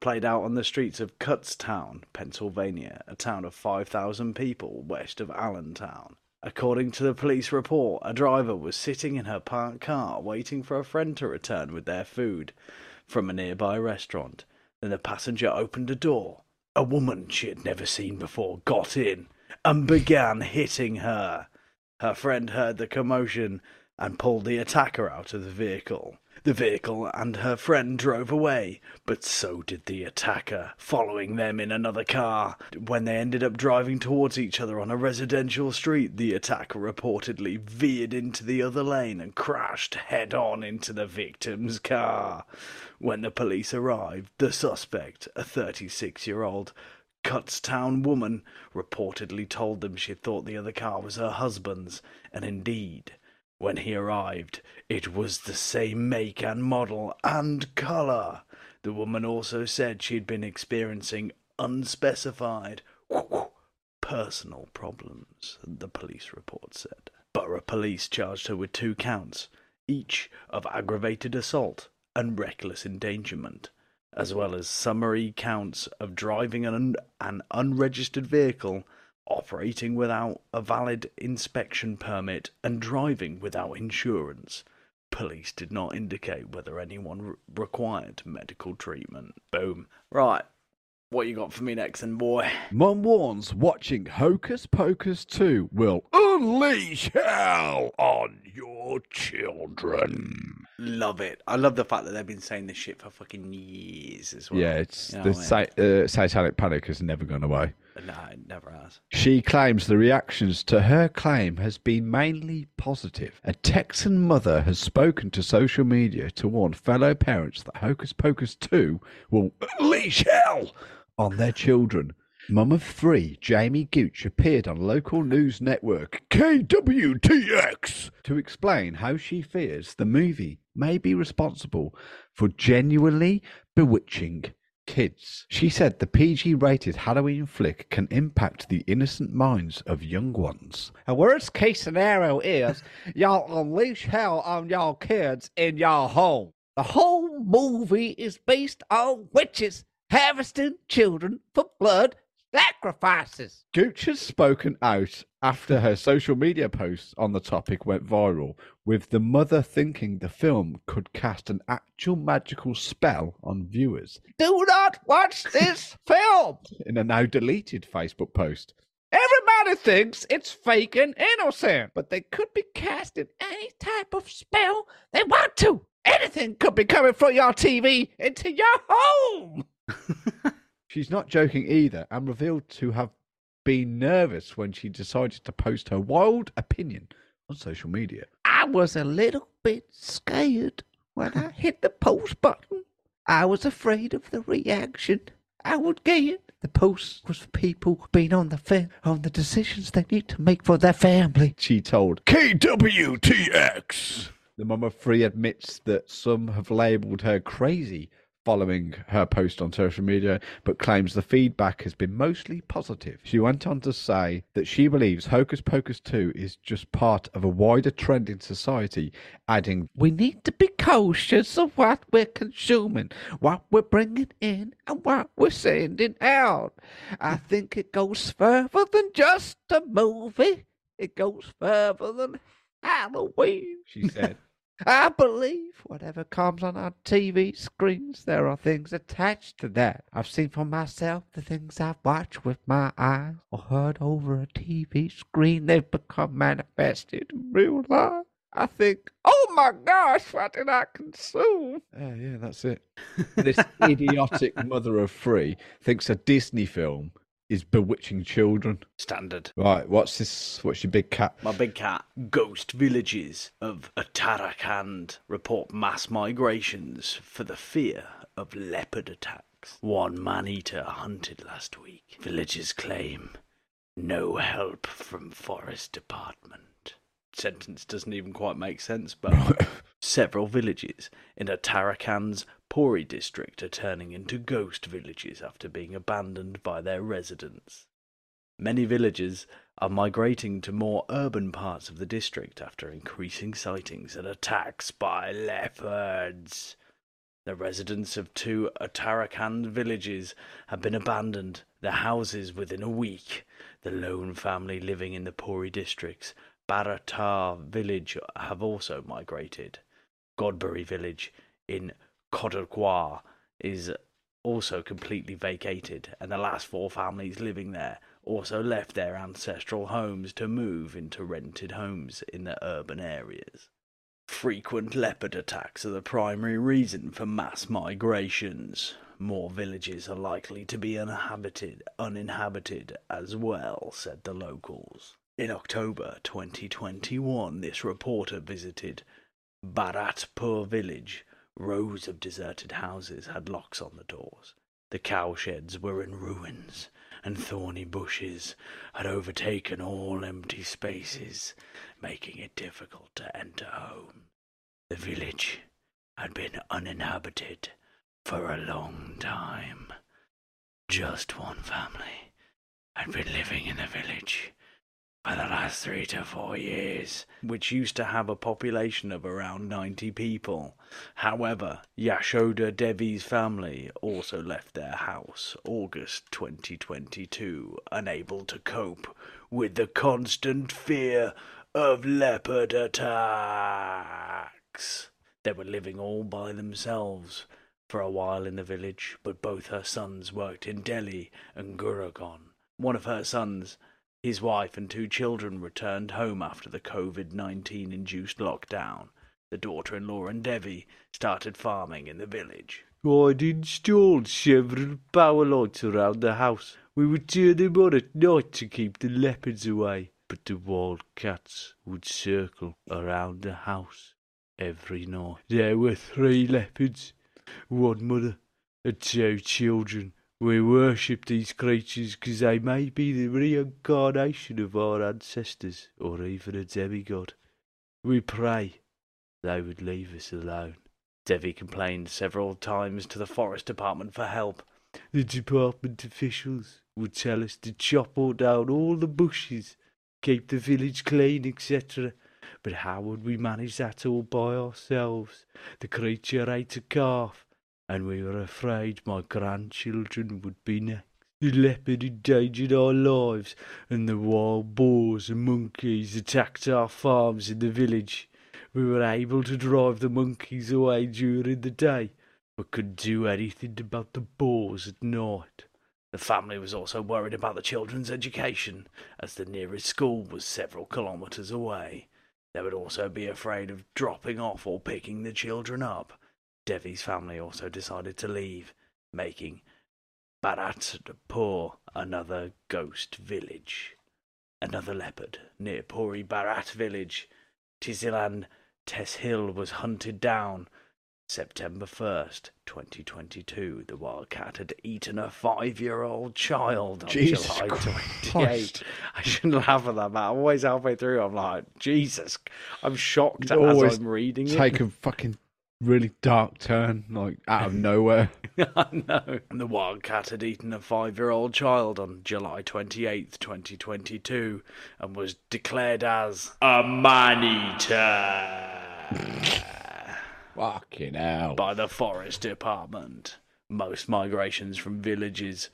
played out on the streets of Kutztown, Pennsylvania, a town of 5,000 people west of Allentown. According to the police report, a driver was sitting in her parked car waiting for a friend to return with their food from a nearby restaurant. Then the passenger opened a door. A woman she had never seen before got in and began hitting her. Her friend heard the commotion and pulled the attacker out of the vehicle. The vehicle and her friend drove away, but so did the attacker, following them in another car. When they ended up driving towards each other on a residential street, the attacker reportedly veered into the other lane and crashed head on into the victim's car. When the police arrived, the suspect, a 36 year old Kutztown woman, reportedly told them she thought the other car was her husband's, and indeed, when he arrived, it was the same make and model and colour. The woman also said she'd been experiencing unspecified personal problems, the police report said. Borough police charged her with two counts, each of aggravated assault and reckless endangerment, as well as summary counts of driving an, an unregistered vehicle, operating without a valid inspection permit, and driving without insurance. Police did not indicate whether anyone re- required medical treatment. Boom. Right. What you got for me next, then, boy? Mum warns watching Hocus Pocus 2 will unleash hell on your children. Love it. I love the fact that they've been saying this shit for fucking years as well. Yeah, it's You know the I mean? uh, satanic panic has never gone away. No, it never has. She claims the reactions to her claim has been mainly positive. A Texan mother has spoken to social media to warn fellow parents that Hocus Pocus 2 will unleash hell on their children. Mum of three, Jamie Gooch, appeared on local news network KWTX to explain how she fears the movie may be responsible for genuinely bewitching kids. She said the PG rated Halloween flick can impact the innocent minds of young ones. A worst case scenario is y'all unleash hell on y'all kids in y'all home. The whole movie is based on witches harvesting children for blood sacrifices. Gooch has spoken out after her social media posts on the topic went viral, with the mother thinking the film could cast an actual magical spell on viewers. Do not watch this film! In a now deleted Facebook post. Everybody thinks it's fake and innocent, but they could be casting any type of spell they want to. Anything could be coming from your TV into your home. She's not joking either, and revealed to have been nervous when she decided to post her wild opinion on social media. I was a little bit scared when I hit the post button. I was afraid of the reaction I would get. The post was for people being on the fence on the decisions they need to make for their family. She told KWTX. The mum of three admits that some have labelled her crazy following her post on social media, but claims the feedback has been mostly positive. She went on to say that she believes Hocus Pocus 2 is just part of a wider trend in society, adding, We need to be cautious of what we're consuming, what we're bringing in, and what we're sending out. I think it goes further than just a movie, it goes further than Halloween, she said. I believe whatever comes on our TV screens, there are things attached to that. I've seen for myself the things I've watched with my eyes or heard over a TV screen, they've become manifested in real life. I think, oh my gosh, what did I consume? Yeah, yeah, that's it. this idiotic mother of three thinks a Disney film is bewitching children. Standard. Right, what's this? What's your big cat? My big cat. Ghost villages of Uttarakhand report mass migrations for the fear of leopard attacks. One man eater hunted last week. Villagers claim no help from forest department. Sentence doesn't even quite make sense, but several villages in Uttarakhand's Puri district are turning into ghost villages after being abandoned by their residents. Many villagers are migrating to more urban parts of the district after increasing sightings and attacks by leopards. The residents of two Uttarakhand villages have been abandoned, their houses within a week. The lone family living in the Puri district's Baratar village have also migrated. Godbury village in Kodagwa is also completely vacated, and the last four families living there also left their ancestral homes to move into rented homes in the urban areas. Frequent leopard attacks are the primary reason for mass migrations. More villages are likely to be uninhabited, uninhabited as well, said the locals. In October 2021, this reporter visited Bharatpur village, Rows of deserted houses had locks on the doors. The cowsheds were in ruins, and thorny bushes had overtaken all empty spaces, making it difficult to enter home. The village had been uninhabited for a long time. Just one family had been living in the village for the last three to four years, which used to have a population of around 90 people. However, Yashoda Devi's family also left their house August 2022, unable to cope with the constant fear of leopard attacks. They were living all by themselves for a while in the village, but both her sons worked in Delhi and Gurgaon. One of her sons his wife and two children returned home after the COVID 19 induced lockdown. The daughter in law and Devi started farming in the village. I'd installed several power lights around the house. We would turn them on at night to keep the leopards away, but the wild cats would circle around the house every night. There were three leopards, one mother and two children. We worship these creatures because they may be the reincarnation of our ancestors or even a demigod. We pray they would leave us alone. Devi complained several times to the forest department for help. The department officials would tell us to chop all down all the bushes, keep the village clean, etc. But how would we manage that all by ourselves? The creature ate a calf, and we were afraid my grandchildren would be next. The leopard endangered our lives, and the wild boars and monkeys attacked our farms in the village. We were able to drive the monkeys away during the day, but could do anything about the boars at night. The family was also worried about the children's education, as the nearest school was several kilometres away. They would also be afraid of dropping off or picking the children up. Devi's family also decided to leave, making Bharatpur another ghost village. Another leopard near Puri Bharat village, Tizilan Tehsil was hunted down. September 1st, 2022, the wildcat had eaten a five year old child on Jesus July Christ. 28th. I shouldn't laugh at that, but always halfway through, I'm like, Jesus, I'm shocked as I'm reading Take it. a fucking really dark turn, like out of nowhere. I know. The wildcat had eaten a five year old child on July 28th, 2022, and was declared as a man eater Fucking hell. by the Forest Department. Most migrations from villages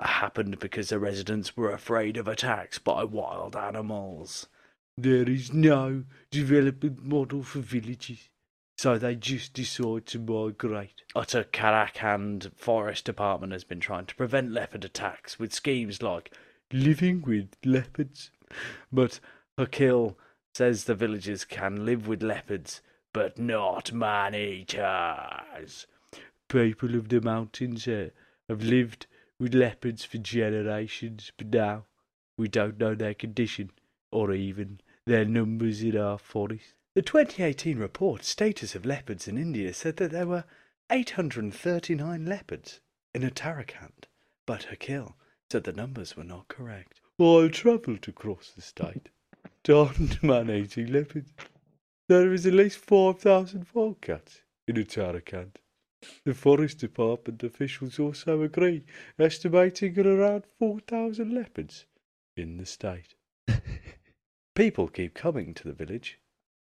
happened because the residents were afraid of attacks by wild animals. There is no development model for villages, so they just decide to migrate. Uttarakhand Forest Department has been trying to prevent leopard attacks with schemes like Living with leopards. But Hukil says the villagers can live with leopards, but not man eaters. People of the mountains here have lived with leopards for generations, but now we don't know their condition or even their numbers in our forest. The 2018 report, Status of Leopards in India, said that there were 839 leopards in Uttarakhand, but Hukil said the numbers were not correct. I travelled across the state to hunt man-eating leopards. There is at least 5,000 wildcats in Uttarakhand. The forest department officials also agree, estimating at around 4,000 leopards in the state. People keep coming to the village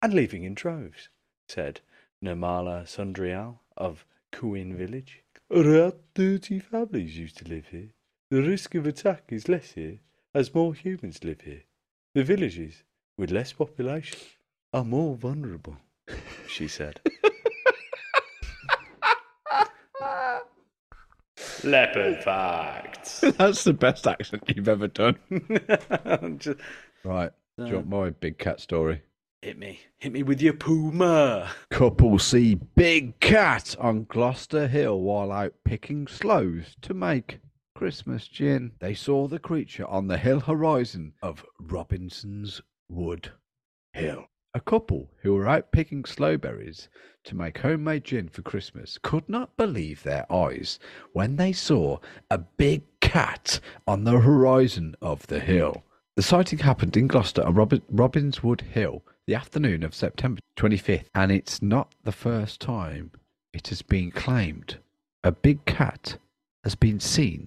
and leaving in droves, said Nirmala Sundriyal of Kuin village. Around 30 families used to live here. The risk of attack is less here as more humans live here. The villages with less population are more vulnerable, she said. Leopard facts. That's the best accent you've ever done. Just Right. Do you uh, want my big cat story? Hit me. Hit me with your puma. Couple see big cat on Gloucester Hill while out picking sloes to make Christmas gin. They saw the creature on the hill horizon of Robinson's Wood Hill. A couple who were out picking sloeberries to make homemade gin for Christmas could not believe their eyes when they saw a big cat on the horizon of the hill. The sighting happened in Gloucester on Robin- Robinswood Hill the afternoon of September 25th, and it's not the first time it has been claimed a big cat has been seen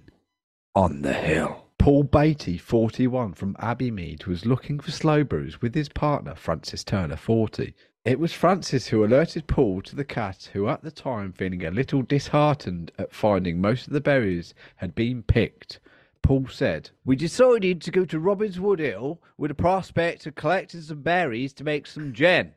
on the hill. Paul Beatty, 41, from Abbeymead, was looking for sloeberries with his partner, Frances Turner, 40. It was Frances who alerted Paul to the cat, who at the time, feeling a little disheartened at finding most of the berries had been picked, Paul said, We decided to go to Robinswood Hill with the prospect of collecting some berries to make some gin.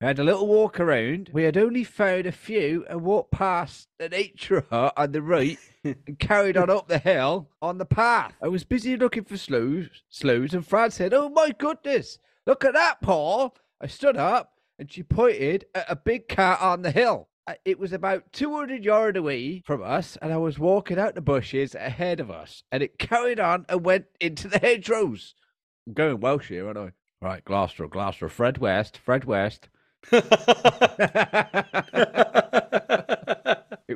We had a little walk around. We had only found a few and walked past the nature hut on the right and carried on up the hill on the path. I was busy looking for sloes, sloes, and Fran said, Oh my goodness, look at that, Paul. I stood up and she pointed at a big cat on the hill. Uh, It was about 200 yards away from us, and I was walking out the bushes ahead of us, and it carried on and went into the hedgerows. I'm going Welsh here, aren't I? Right, Gloucester, Gloucester, Fred West, Fred West. it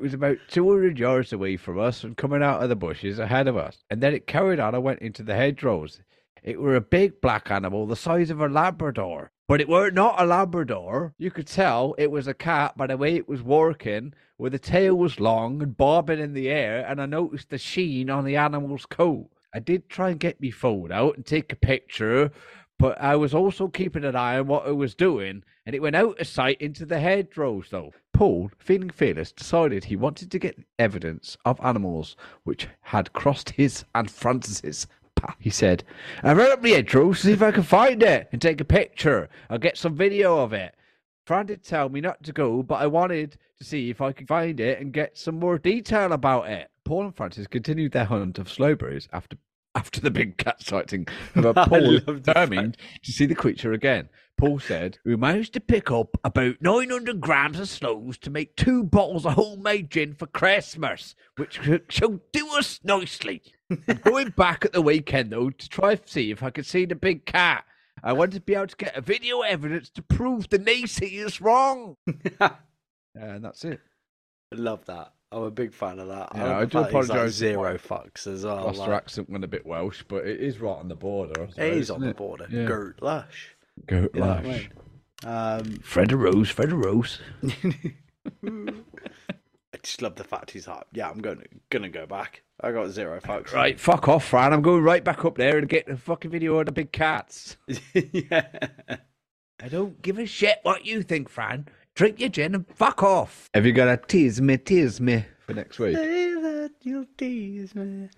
was about 200 yards away from us and coming out of the bushes ahead of us. And then it carried on and went into the hedgerows. It were a big black animal the size of a Labrador. But it were not a Labrador. You could tell it was a cat by the way it was working, where the tail was long and bobbing in the air, and I noticed the sheen on the animal's coat. I did try and get me phone out and take a picture, but I was also keeping an eye on what it was doing, and it went out of sight into the hedgerows, though. Paul, feeling fearless, decided he wanted to get evidence of animals which had crossed his and Frances's. He said, I ran up the hedgerow to see if I could find it and take a picture. I'll get some video of it. Fran did tell me not to go, but I wanted to see if I could find it and get some more detail about it. Paul and Frances continued their hunt of sloeberries after after the big cat sighting, I Paul determined to see the creature again. Paul said, We managed to pick up about 900 grams of sloes to make two bottles of homemade gin for Christmas, which should- shall do us nicely. I'm going back at the weekend, though, to try to see if I could see the big cat. I want to be able to get a video evidence to prove the naysayers wrong. and that's it. I love that. I'm a big fan of that. Yeah, love I do he's, like, apologise. Zero fucks as well. Lost like- her accent went a bit Welsh, but it is right on the border. I It is on isn't the border. Yeah. Lush. Go You know what I Lash. mean? Um, Fred a Rose, Fred a Rose. I just love the fact he's like, yeah, I'm going to, gonna go back. I got zero fucks. Right, fuck off, Fran. I'm going right back up there and get the fucking video of the big cats. yeah. I don't give a shit what you think, Fran. Drink your gin and fuck off. Have you got a tease me, tease me for next week? Say that you'll tease me.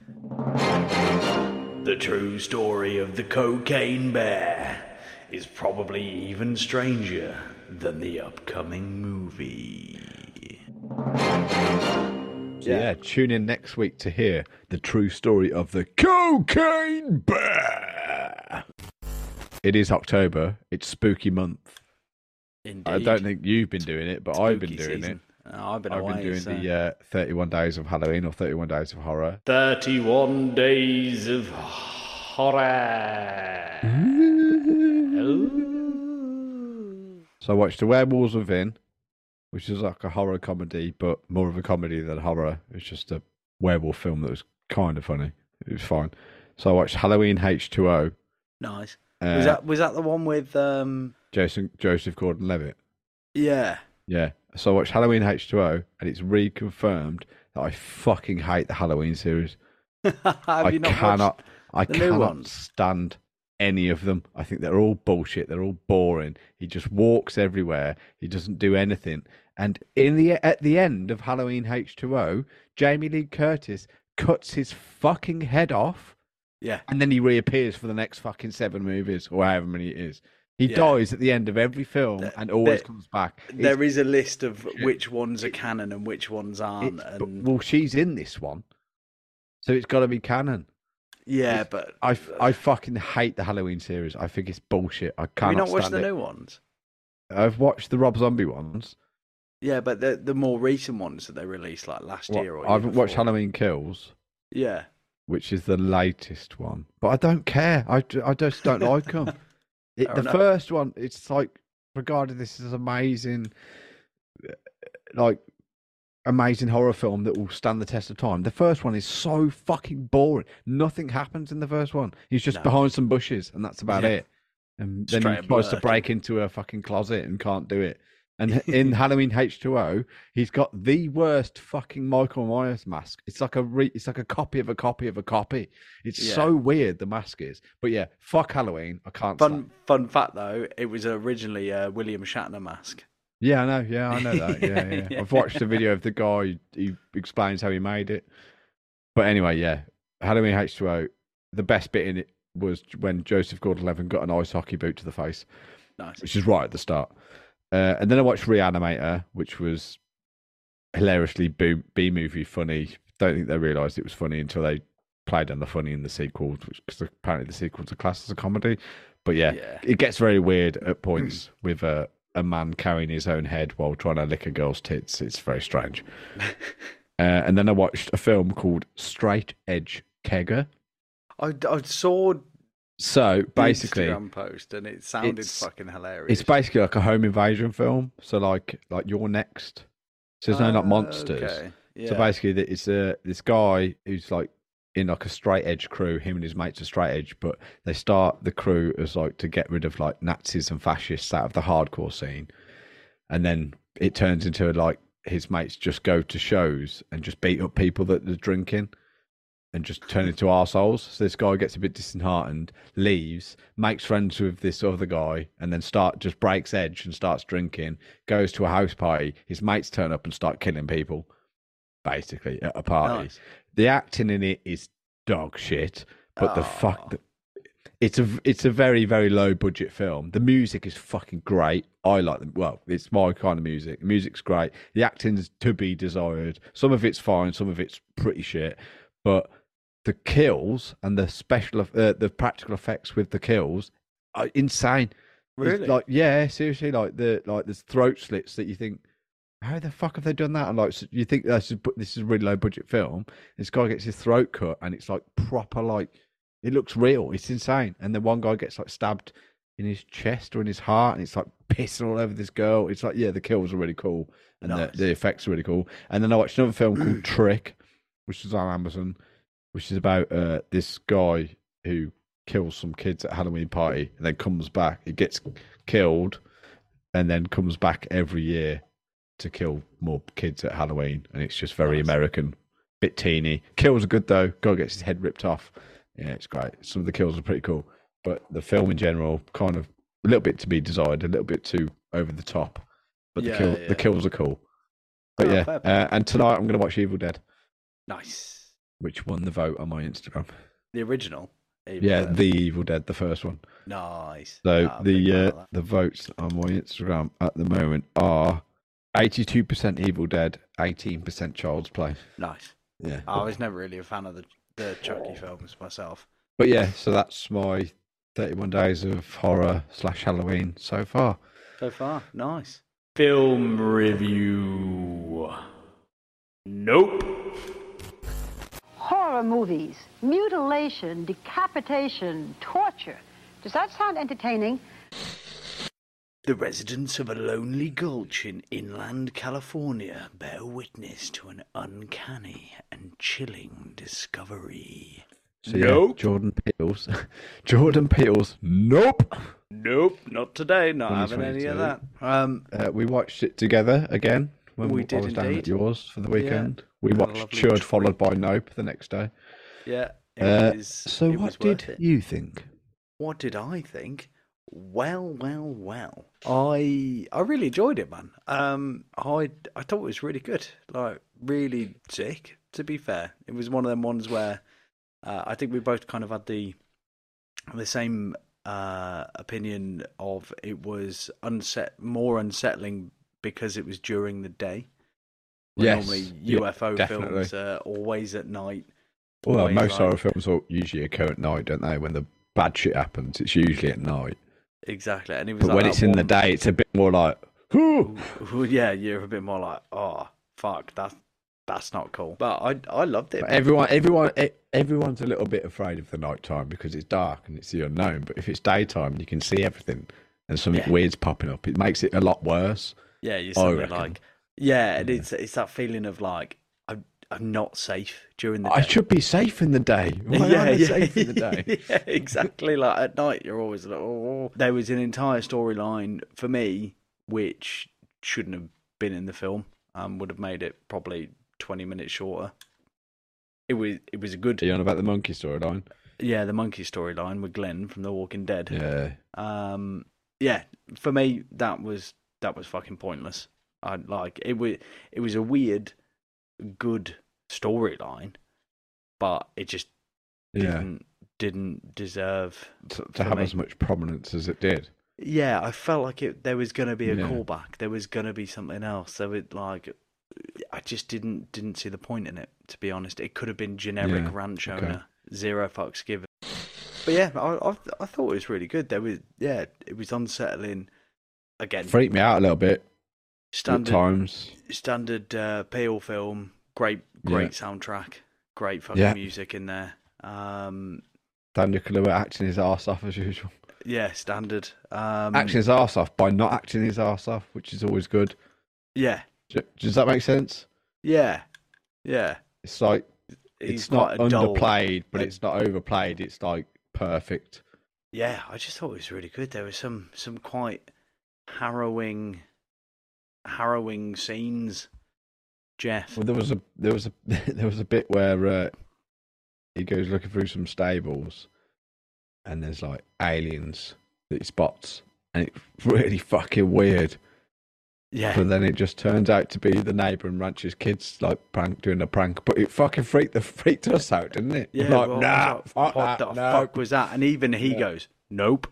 The true story of the cocaine bear is probably even stranger than the upcoming movie. So yeah. tune in next week to hear the true story of the cocaine bear. It is October. It's spooky month. Indeed. I don't think you've been doing it, but I've been doing season. it. Oh, I've been I've away. been doing so- the uh, 31 days of Halloween or 31 days of horror. 31 days of horror. So I watched The Werewolves Within, which is like a horror comedy, but more of a comedy than horror. It's just a werewolf film that was kind of funny. It was fine. So I watched Halloween H2O. Nice. Uh, was that was that the one with um? Jason Joseph Gordon-Levitt? Yeah. Yeah. So I watched Halloween H2O, and it's reconfirmed that I fucking hate the Halloween series. Have I you not cannot. I cannot ones? stand any of them. I think they're all bullshit. They're all boring. He just walks everywhere. He doesn't do anything. And in the at the end of Halloween H2O, Jamie Lee Curtis cuts his fucking head off, Yeah. and then he reappears for the next fucking seven movies or however many it is. He Yeah. dies at the end of every film and always comes back. It's- There is a list of which ones are canon and which ones aren't, and well, she's in this one, so it's got to be canon. Yeah, it's- but I fucking hate the Halloween series. I think it's bullshit. I can't. have you not watched the it. new ones? I've watched the Rob Zombie ones. Yeah, but the the more recent ones that they released like last What- year or I haven't year watched. Halloween Kills, Yeah, which is the latest one, but I don't care. I, I just don't like them. It, the enough. first one, it's like regarded this as amazing, like amazing horror film that will stand the test of time. The first one is so fucking boring. Nothing happens in the first one. He's just No. behind some bushes, and that's about Yeah. it. And then Straight he up tries to break into a fucking closet and can't do it. And in Halloween H2O, he's got the worst fucking Michael Myers mask. It's like a re- it's like a copy of a copy of a copy. It's Yeah. so weird the mask is. But yeah, fuck Halloween. I can't. fun stand- fun fact though, it was originally a William Shatner mask. Yeah, I know. Yeah, I know that. Yeah, yeah. Yeah. I've watched a video of the guy. He explains how he made it. But anyway, yeah, Halloween H2O. The best bit in it was when Joseph Gordon-Levitt got an ice hockey boot to the face. Nice. which is right at the start. Uh, and then I watched Reanimator, which was hilariously B, movie funny. Don't think they realised it was funny until they played on the funny in the sequel, because apparently the sequels are classed as a comedy. But yeah, Yeah. it gets very weird at points with a, a man carrying his own head while trying to lick a girl's tits. It's very strange. uh, and then I watched a film called Straight Edge Kegger. I, I saw So basically, Instagram post and it sounded fucking hilarious. It's basically like a home invasion film. So like like you're next. So there's no like Uh, monsters. okay. So basically, that it's uh, this guy who's like in like a straight edge crew. Him and his mates are straight edge, but they start the crew as like to get rid of like Nazis and fascists out of the hardcore scene, and then it turns into like his mates just go to shows and just beat up people that are drinking. And just turn into arseholes. So this guy gets a bit disheartened, leaves, makes friends with this other guy, and then start just breaks edge and starts drinking. Goes to a house party. His mates turn up and start killing people, basically at a party. Nice. The acting in it is dog shit, but the Oh. fuck, the, it's a it's a very very low budget film. The music is fucking great. I like them. Well, it's my kind of music. The music's great. The acting's to be desired. Some of it's fine. Some of it's pretty shit. But the kills and the special uh, the practical effects with the kills are insane. It's Really? Like yeah, seriously. Like the like there's throat slits that you think. How the fuck have they done that? And like, so you think this is this is a really low budget film? This guy gets his throat cut, and it's like proper, like it looks real. It's insane. And then one guy gets like stabbed in his chest or in his heart, and it's like pissing all over this girl. It's like, yeah, the kills are really cool, and Nice. the, the effects are really cool. And then I watched another film called Trick, which is on Amazon, which is about uh, this guy who kills some kids at a Halloween party, and then comes back. He gets killed, and then comes back every year to kill more kids at Halloween, and it's just very American, bit teeny. Kills are good though. Guy gets his head ripped off. Yeah, it's great. Some of the kills are pretty cool, but the film in general, kind of a little bit to be desired, a little bit too over the top. But the Yeah, kill, yeah. the kills are cool. But Oh, yeah, uh, and tonight I'm going to watch Evil Dead, Nice. which won the vote on my Instagram. The original. Evil Yeah, Dead. the Evil Dead, the first one. Nice. So big the uh, the votes on my Instagram at the moment are eighty two percent Evil Dead, eighteen percent Child's Play. Nice. Yeah, I was never really a fan of the the Chucky films myself. but yeah, so that's my thirty one days of horror slash Halloween so far. So far, nice. Film review. Nope. Horror movies, mutilation, decapitation, torture. Does that sound entertaining? The residents of a lonely gulch in inland California bear witness to an uncanny and chilling discovery. So yeah, Nope. Jordan Peele's Jordan Peele's Nope. Nope, not today. Not having any of that. Um, Uh, we watched it together again when We I did was down at yours for the Yeah. weekend. We watched lovely Chud followed by Nope the next day. yeah. It Uh, was, so it what was did it. you think? What did I think? Well, well, well. I I really enjoyed it, man. Um, I I thought it was really good. Like really sick. To be fair, it was one of them ones where uh, I think we both kind of had the the same uh, opinion of it was unset more unsettling because it was during the day. Where Yes, normally UFO definitely. films are always at night. Well, most like- horror films will usually occur at night, don't they? When the bad shit happens, it's usually at night. Exactly, and it was But like when it's in the day, it's a bit more like. Ooh, yeah, you're a bit more like, oh fuck, that's that's not cool. But I I loved it. But everyone, everyone, everyone's a little bit afraid of the night time because it's dark and it's the unknown. But if it's daytime, you can see everything, and something Yeah. weird's popping up. It makes it a lot worse. yeah, you're like, yeah, and it's it's that feeling of like I'm not safe during the day. I should be safe in the day. Why yeah, yeah, safe in the day? yeah, exactly. Like at night, you're always like, oh. There was an entire storyline for me which shouldn't have been in the film. Um, would have made it probably 20 minutes shorter. It was it was a good Are you on about the monkey storyline? yeah the monkey storyline with Glenn from The Walking Dead. Yeah. Um, yeah, for me that was that was fucking pointless. I like it was it was a weird, good storyline, but it just Yeah. didn't didn't deserve. To, to have me. as much prominence as it did. Yeah, I felt like it. There was gonna be a Yeah. callback. There was gonna be something else. So it like, I just didn't didn't see the point in it. To be honest, it could have been generic Yeah, ranch okay. owner, zero fucks given. But yeah, I, I I thought it was really good. There was yeah, it was unsettling. Again, Freaked me out a little bit standard times. standard uh, Peele film. Great great soundtrack. Great fucking Yeah. music in there. Um, Daniel Kaluuya acting his arse off as usual. yeah, standard. Um, acting his arse off by not acting his arse off, which is always good. yeah, Does that make sense? yeah, yeah. It's like he's it's not a dull- underplayed, but it's not overplayed. It's like perfect. Yeah, I just thought it was really good. There was some some quite harrowing, harrowing scenes. Jeff. Well, there was a there was a there was a bit where uh, he goes looking through some stables, and there's like aliens that he spots, and it's really fucking weird. Yeah. But then it just turns out to be the neighbour and rancher's kids like prank doing a prank. But it fucking freaked the freaked us out, didn't it? Yeah, like, well, nah, like, fuck what that, the no. fuck was that? And even he Yeah. goes, "Nope,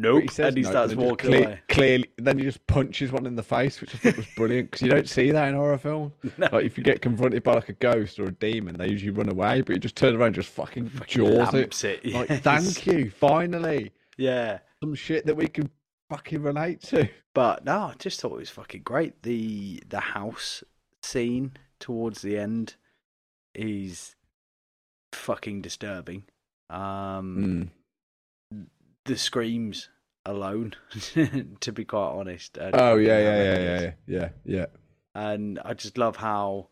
nope," he says and he no, starts and then just walking cle- away. Clearly, then he just punches one in the face, which I thought was brilliant because you don't see that in horror film. No. Like if you get confronted by like a ghost or a demon, they usually run away, but you just turn around, and just fucking, jaws it. it, Like, yes. thank you, finally, Yeah, some shit that we can fucking relate to. but no, I just thought it was fucking great. The the house scene towards the end is fucking disturbing. Um, Mm. The screams alone, to be quite honest. Oh fucking yeah, yeah, yeah, yeah, yeah, yeah. and I just love how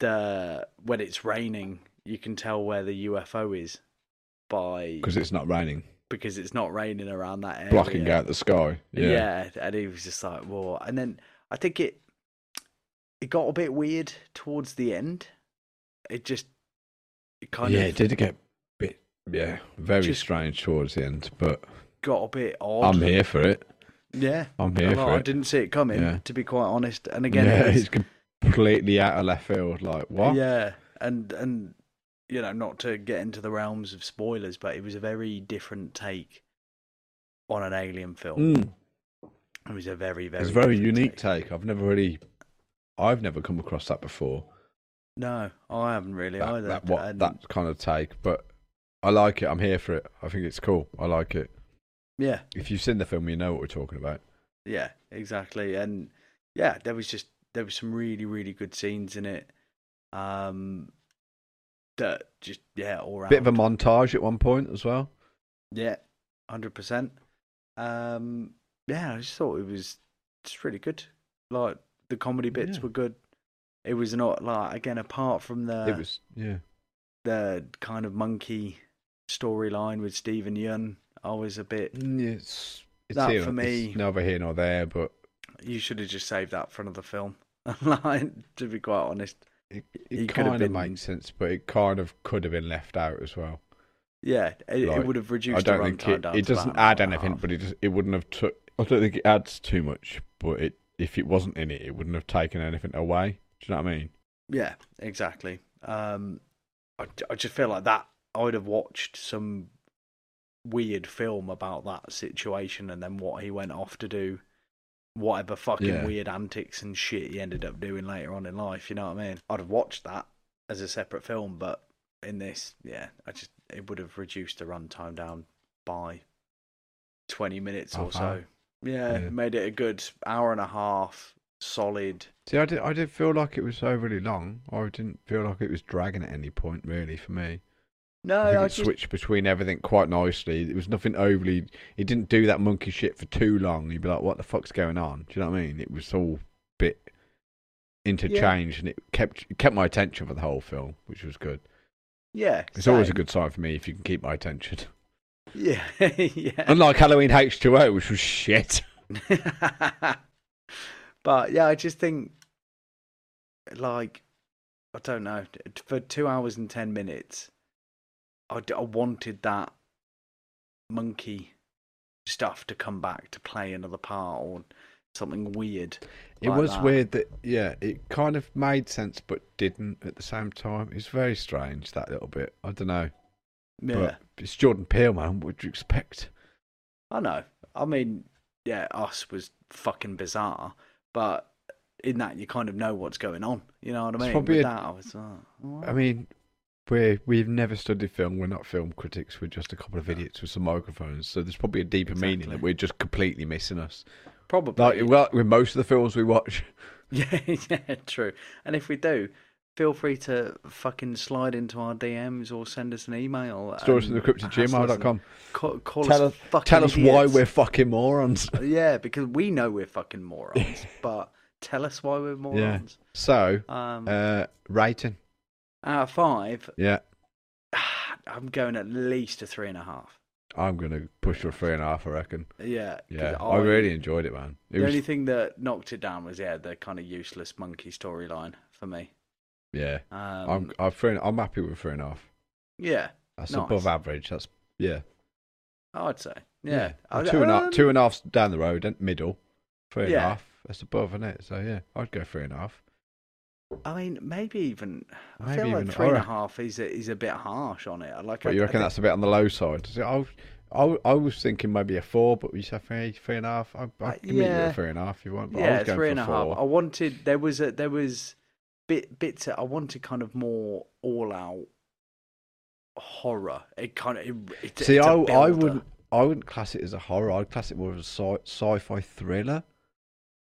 the when it's raining, you can tell where the UFO is by Because it's not raining, because it's not raining around that area. blocking out the sky. Yeah. Yeah, and he was just like, "Whoa!" And then I think it it got a bit weird towards the end. It just it kind yeah, of yeah, it did get yeah, very Just- strange towards the end. But got a bit odd. I'm here for it. Yeah, I'm here for I it. didn't see it coming, Yeah. to be quite honest. And again, yeah, it was, it's completely out of left field. Like what? Yeah, and and you know, not to get into the realms of spoilers, but it was a very different take on an alien film. Mm. It was a very very It's a very different unique take. I've never really, I've never come across that before. No, I haven't really That, either. that what and, that kind of take, but I like it. I'm here for it. I think it's cool. I like it. yeah, If you've seen the film, you know what we're talking about. yeah, exactly. And yeah, there was just there was some really really good scenes in it. Um, that just yeah, all around. Bit of a montage at one point as well. Yeah, hundred percent. Um, yeah, I just thought it was just really good. Like the comedy bits Yeah. were good. It was not like again apart from the it was yeah. the kind of monkey storyline with Steven Yeun. I was a bit. Mm, It's it's That here, for me- It's neither here nor there, but You should have just saved that for another film. to be quite honest. it, it kind of been- makes sense. But it kind of could have been left out as well. Yeah, it, Like, it would have reduced I don't the think it, it doesn't add anything, but it just it wouldn't have took. I don't think it adds too much, but it if it wasn't in it, it wouldn't have taken anything away. Do you know what I mean? Yeah, exactly. Um, I, I just feel like that I would have watched some weird film about that situation and then what he went off to do, whatever fucking Yeah. weird antics and shit he ended up doing later on in life. You know what I mean? I'd have watched that as a separate film, but in this, yeah, I just it would have reduced the runtime down by twenty minutes or so. Yeah, Yeah. made it a good hour and a half, solid. See, I did. I did feel like it was overly long. I didn't feel like it was dragging at any point, really, for me. No, I I just, switched between everything quite nicely. It was nothing overly. It didn't do that monkey shit for too long. You'd be like, "What the fuck's going on?" Do you know what I mean? It was all bit interchanged, and it kept it kept my attention for the whole film, which was good. yeah, It's always a good sign for me if you can keep my attention. Yeah, yeah. Unlike Halloween H2O, which was shit. but yeah, I just think, like, I don't know, for two hours and ten minutes, I, I wanted that monkey stuff to come back to play another part or something weird. It like was that. weird that yeah, it kind of made sense but didn't at the same time. It's very strange that little bit. I don't know. Yeah, But it's Jordan Peele, man. What would you expect? I know. I mean, yeah, us was fucking bizarre, but in that you kind of know what's going on. You know what I It's mean? probably With a- that, I was like, oh, I mean, we we've never studied film. We're not film critics. We're just a couple of idiots with some microphones. So there's probably a deeper meaning that we're just completely missing us. probably. Like well, with most of the films we watch. Yeah, yeah, true. And if we do, feel free to fucking slide into our DMs or send us an email. Stories from the crypt at gmail.com. Call, call Tell us us, tell us why we're fucking morons. Yeah, because we know we're fucking morons, but tell us why we're morons. So, Um, uh, rating. Out of five, Yeah, I'm going at least a three and a half. I'm gonna push for three and a half. I reckon. Yeah, Yeah, I, really enjoyed it, man. It the was, only thing that knocked it down was yeah the kind of useless monkey storyline for me. yeah. Um, I'm I'm three, I'm happy with three and a half. yeah, That's nice. above average. That's yeah. I'd say yeah. I- two and a half, um, two and a half's down the road, and middle. Three and a half. Yeah. That's above, isn't it? So yeah, I'd go three and a half. I mean, maybe even. I Maybe feel like even three and a half is a, is a bit harsh on it. I Like, But I, you I reckon think- that's a bit on the low side? So I, I, I was thinking maybe a four, but you said three, three and a half. I, I Uh, can meet you yeah. at three and a half if you want. But I yeah, was going three and a half. four. I wanted there was a there was bit bits. I wanted kind of more all out horror. It kind of it, it, See, it's a I, I builder. wouldn't, I wouldn't class it as a horror. I'd class it more as a sci- sci-fi thriller.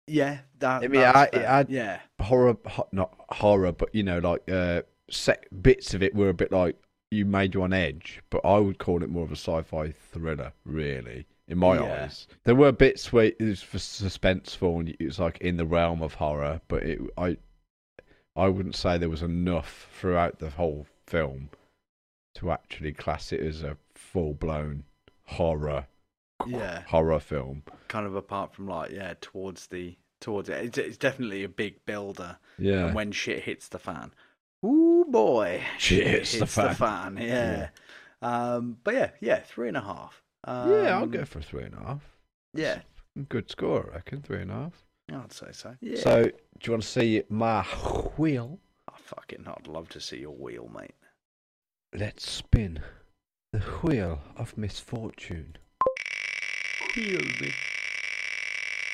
Yeah, that. I mean, I, it had yeah, horror, ho- not horror, but you know, like uh, sec- bits of it were a bit like you made you on edge. But I would call it more of a sci-fi thriller, really, in my Yeah. eyes. There were bits where it was for suspenseful and it was like in the realm of horror, but it, I, I wouldn't say there was enough throughout the whole film to actually class it as a full-blown horror yeah. horror film. Kind of apart from like yeah, towards the towards it. It's, it's definitely a big builder. Yeah. And when shit hits the fan, ooh boy, Shit hits the fan. yeah. Um, but yeah, yeah, three and a half. Um, yeah, I'll go for three and a half. Yeah, Good score, I reckon. Three and a half. I'd say so. Yeah. So, do you want to see my wheel? I fucking, I'd love to see your wheel, mate. Let's spin the wheel of misfortune. Wheel me.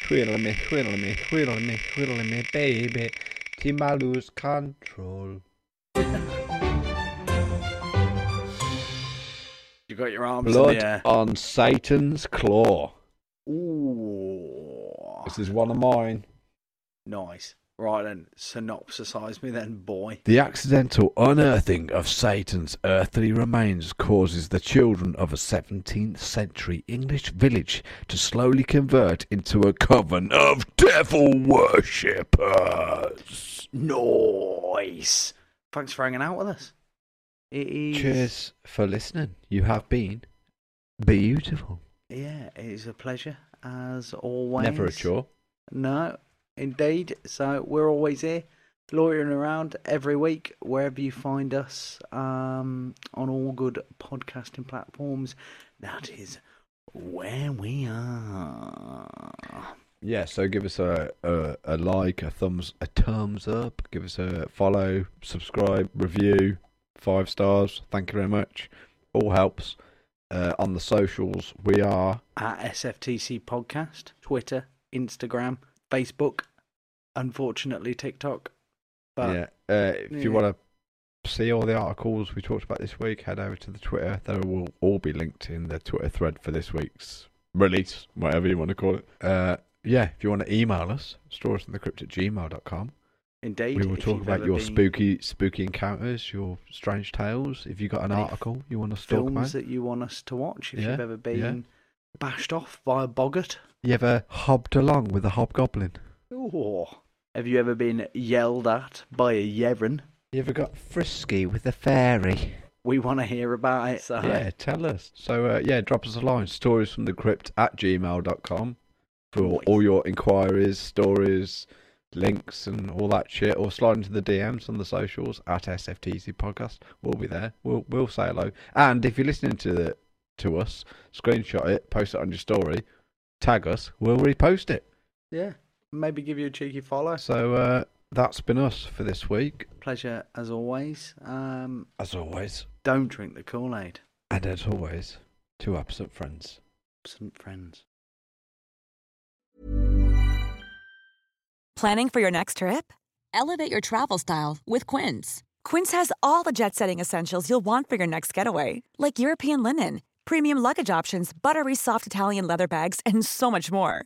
Wheel me, wheel me, wheel me, wheel me, baby, till I lose control. You got your arms in Blood the air. on Satan's claw. Ooh, This is one of mine. nice. Right then, synopsisize me then, boy. The accidental unearthing of Satan's earthly remains causes the children of a 17th century English village to slowly convert into a coven of devil worshippers. Nice. Thanks for hanging out with us. It is. Cheers for listening. You have been beautiful. Yeah, it is a pleasure as always. Never a chore. No, indeed. So we're always here, loitering around every week wherever you find us um, on all good podcasting platforms. That is where we are. Yeah, so give us a, a a like, a thumbs a thumbs up, give us a follow, subscribe, review, five stars. Thank you very much. All helps. Uh, on the socials, we are At SFTC Podcast, Twitter, Instagram, Facebook, unfortunately TikTok. But yeah. Uh, if yeah. you want to see all the articles we talked about this week, head over to the Twitter. They will all be linked in the Twitter thread for this week's release, whatever you want to call it. Uh, yeah, if you want to email us, storiesinthecrypt at gmail.com. indeed, We will talk about your been- spooky spooky encounters, your strange tales. If you got an article you want us to talk about, films that you want us to watch. If Yeah, you've ever been yeah. bashed off by a boggart. you ever hobbed along with a hobgoblin? Ooh. Have you ever been yelled at by a Yevon? You ever got frisky with a fairy? We want to hear about it. So Yeah, tell us. So, uh, yeah, drop us a line. Stories from the crypt at gmail.com for all your inquiries, stories, links, and all that shit. Or slide into the DMs on the socials at SFTC Podcast. We'll be there. We'll we'll say hello. And if you're listening to the to us, screenshot it, post it on your story, tag us. We'll repost it. yeah. Maybe give you a cheeky follow. So uh, that's been us for this week. Pleasure as always. Um, As always, don't drink the Kool Aid. and as always, two absent friends. Absent friends. Planning for your next trip? Elevate your travel style with Quince. Quince has all the jet setting essentials you'll want for your next getaway, like European linen, premium luggage options, buttery soft Italian leather bags, and so much more.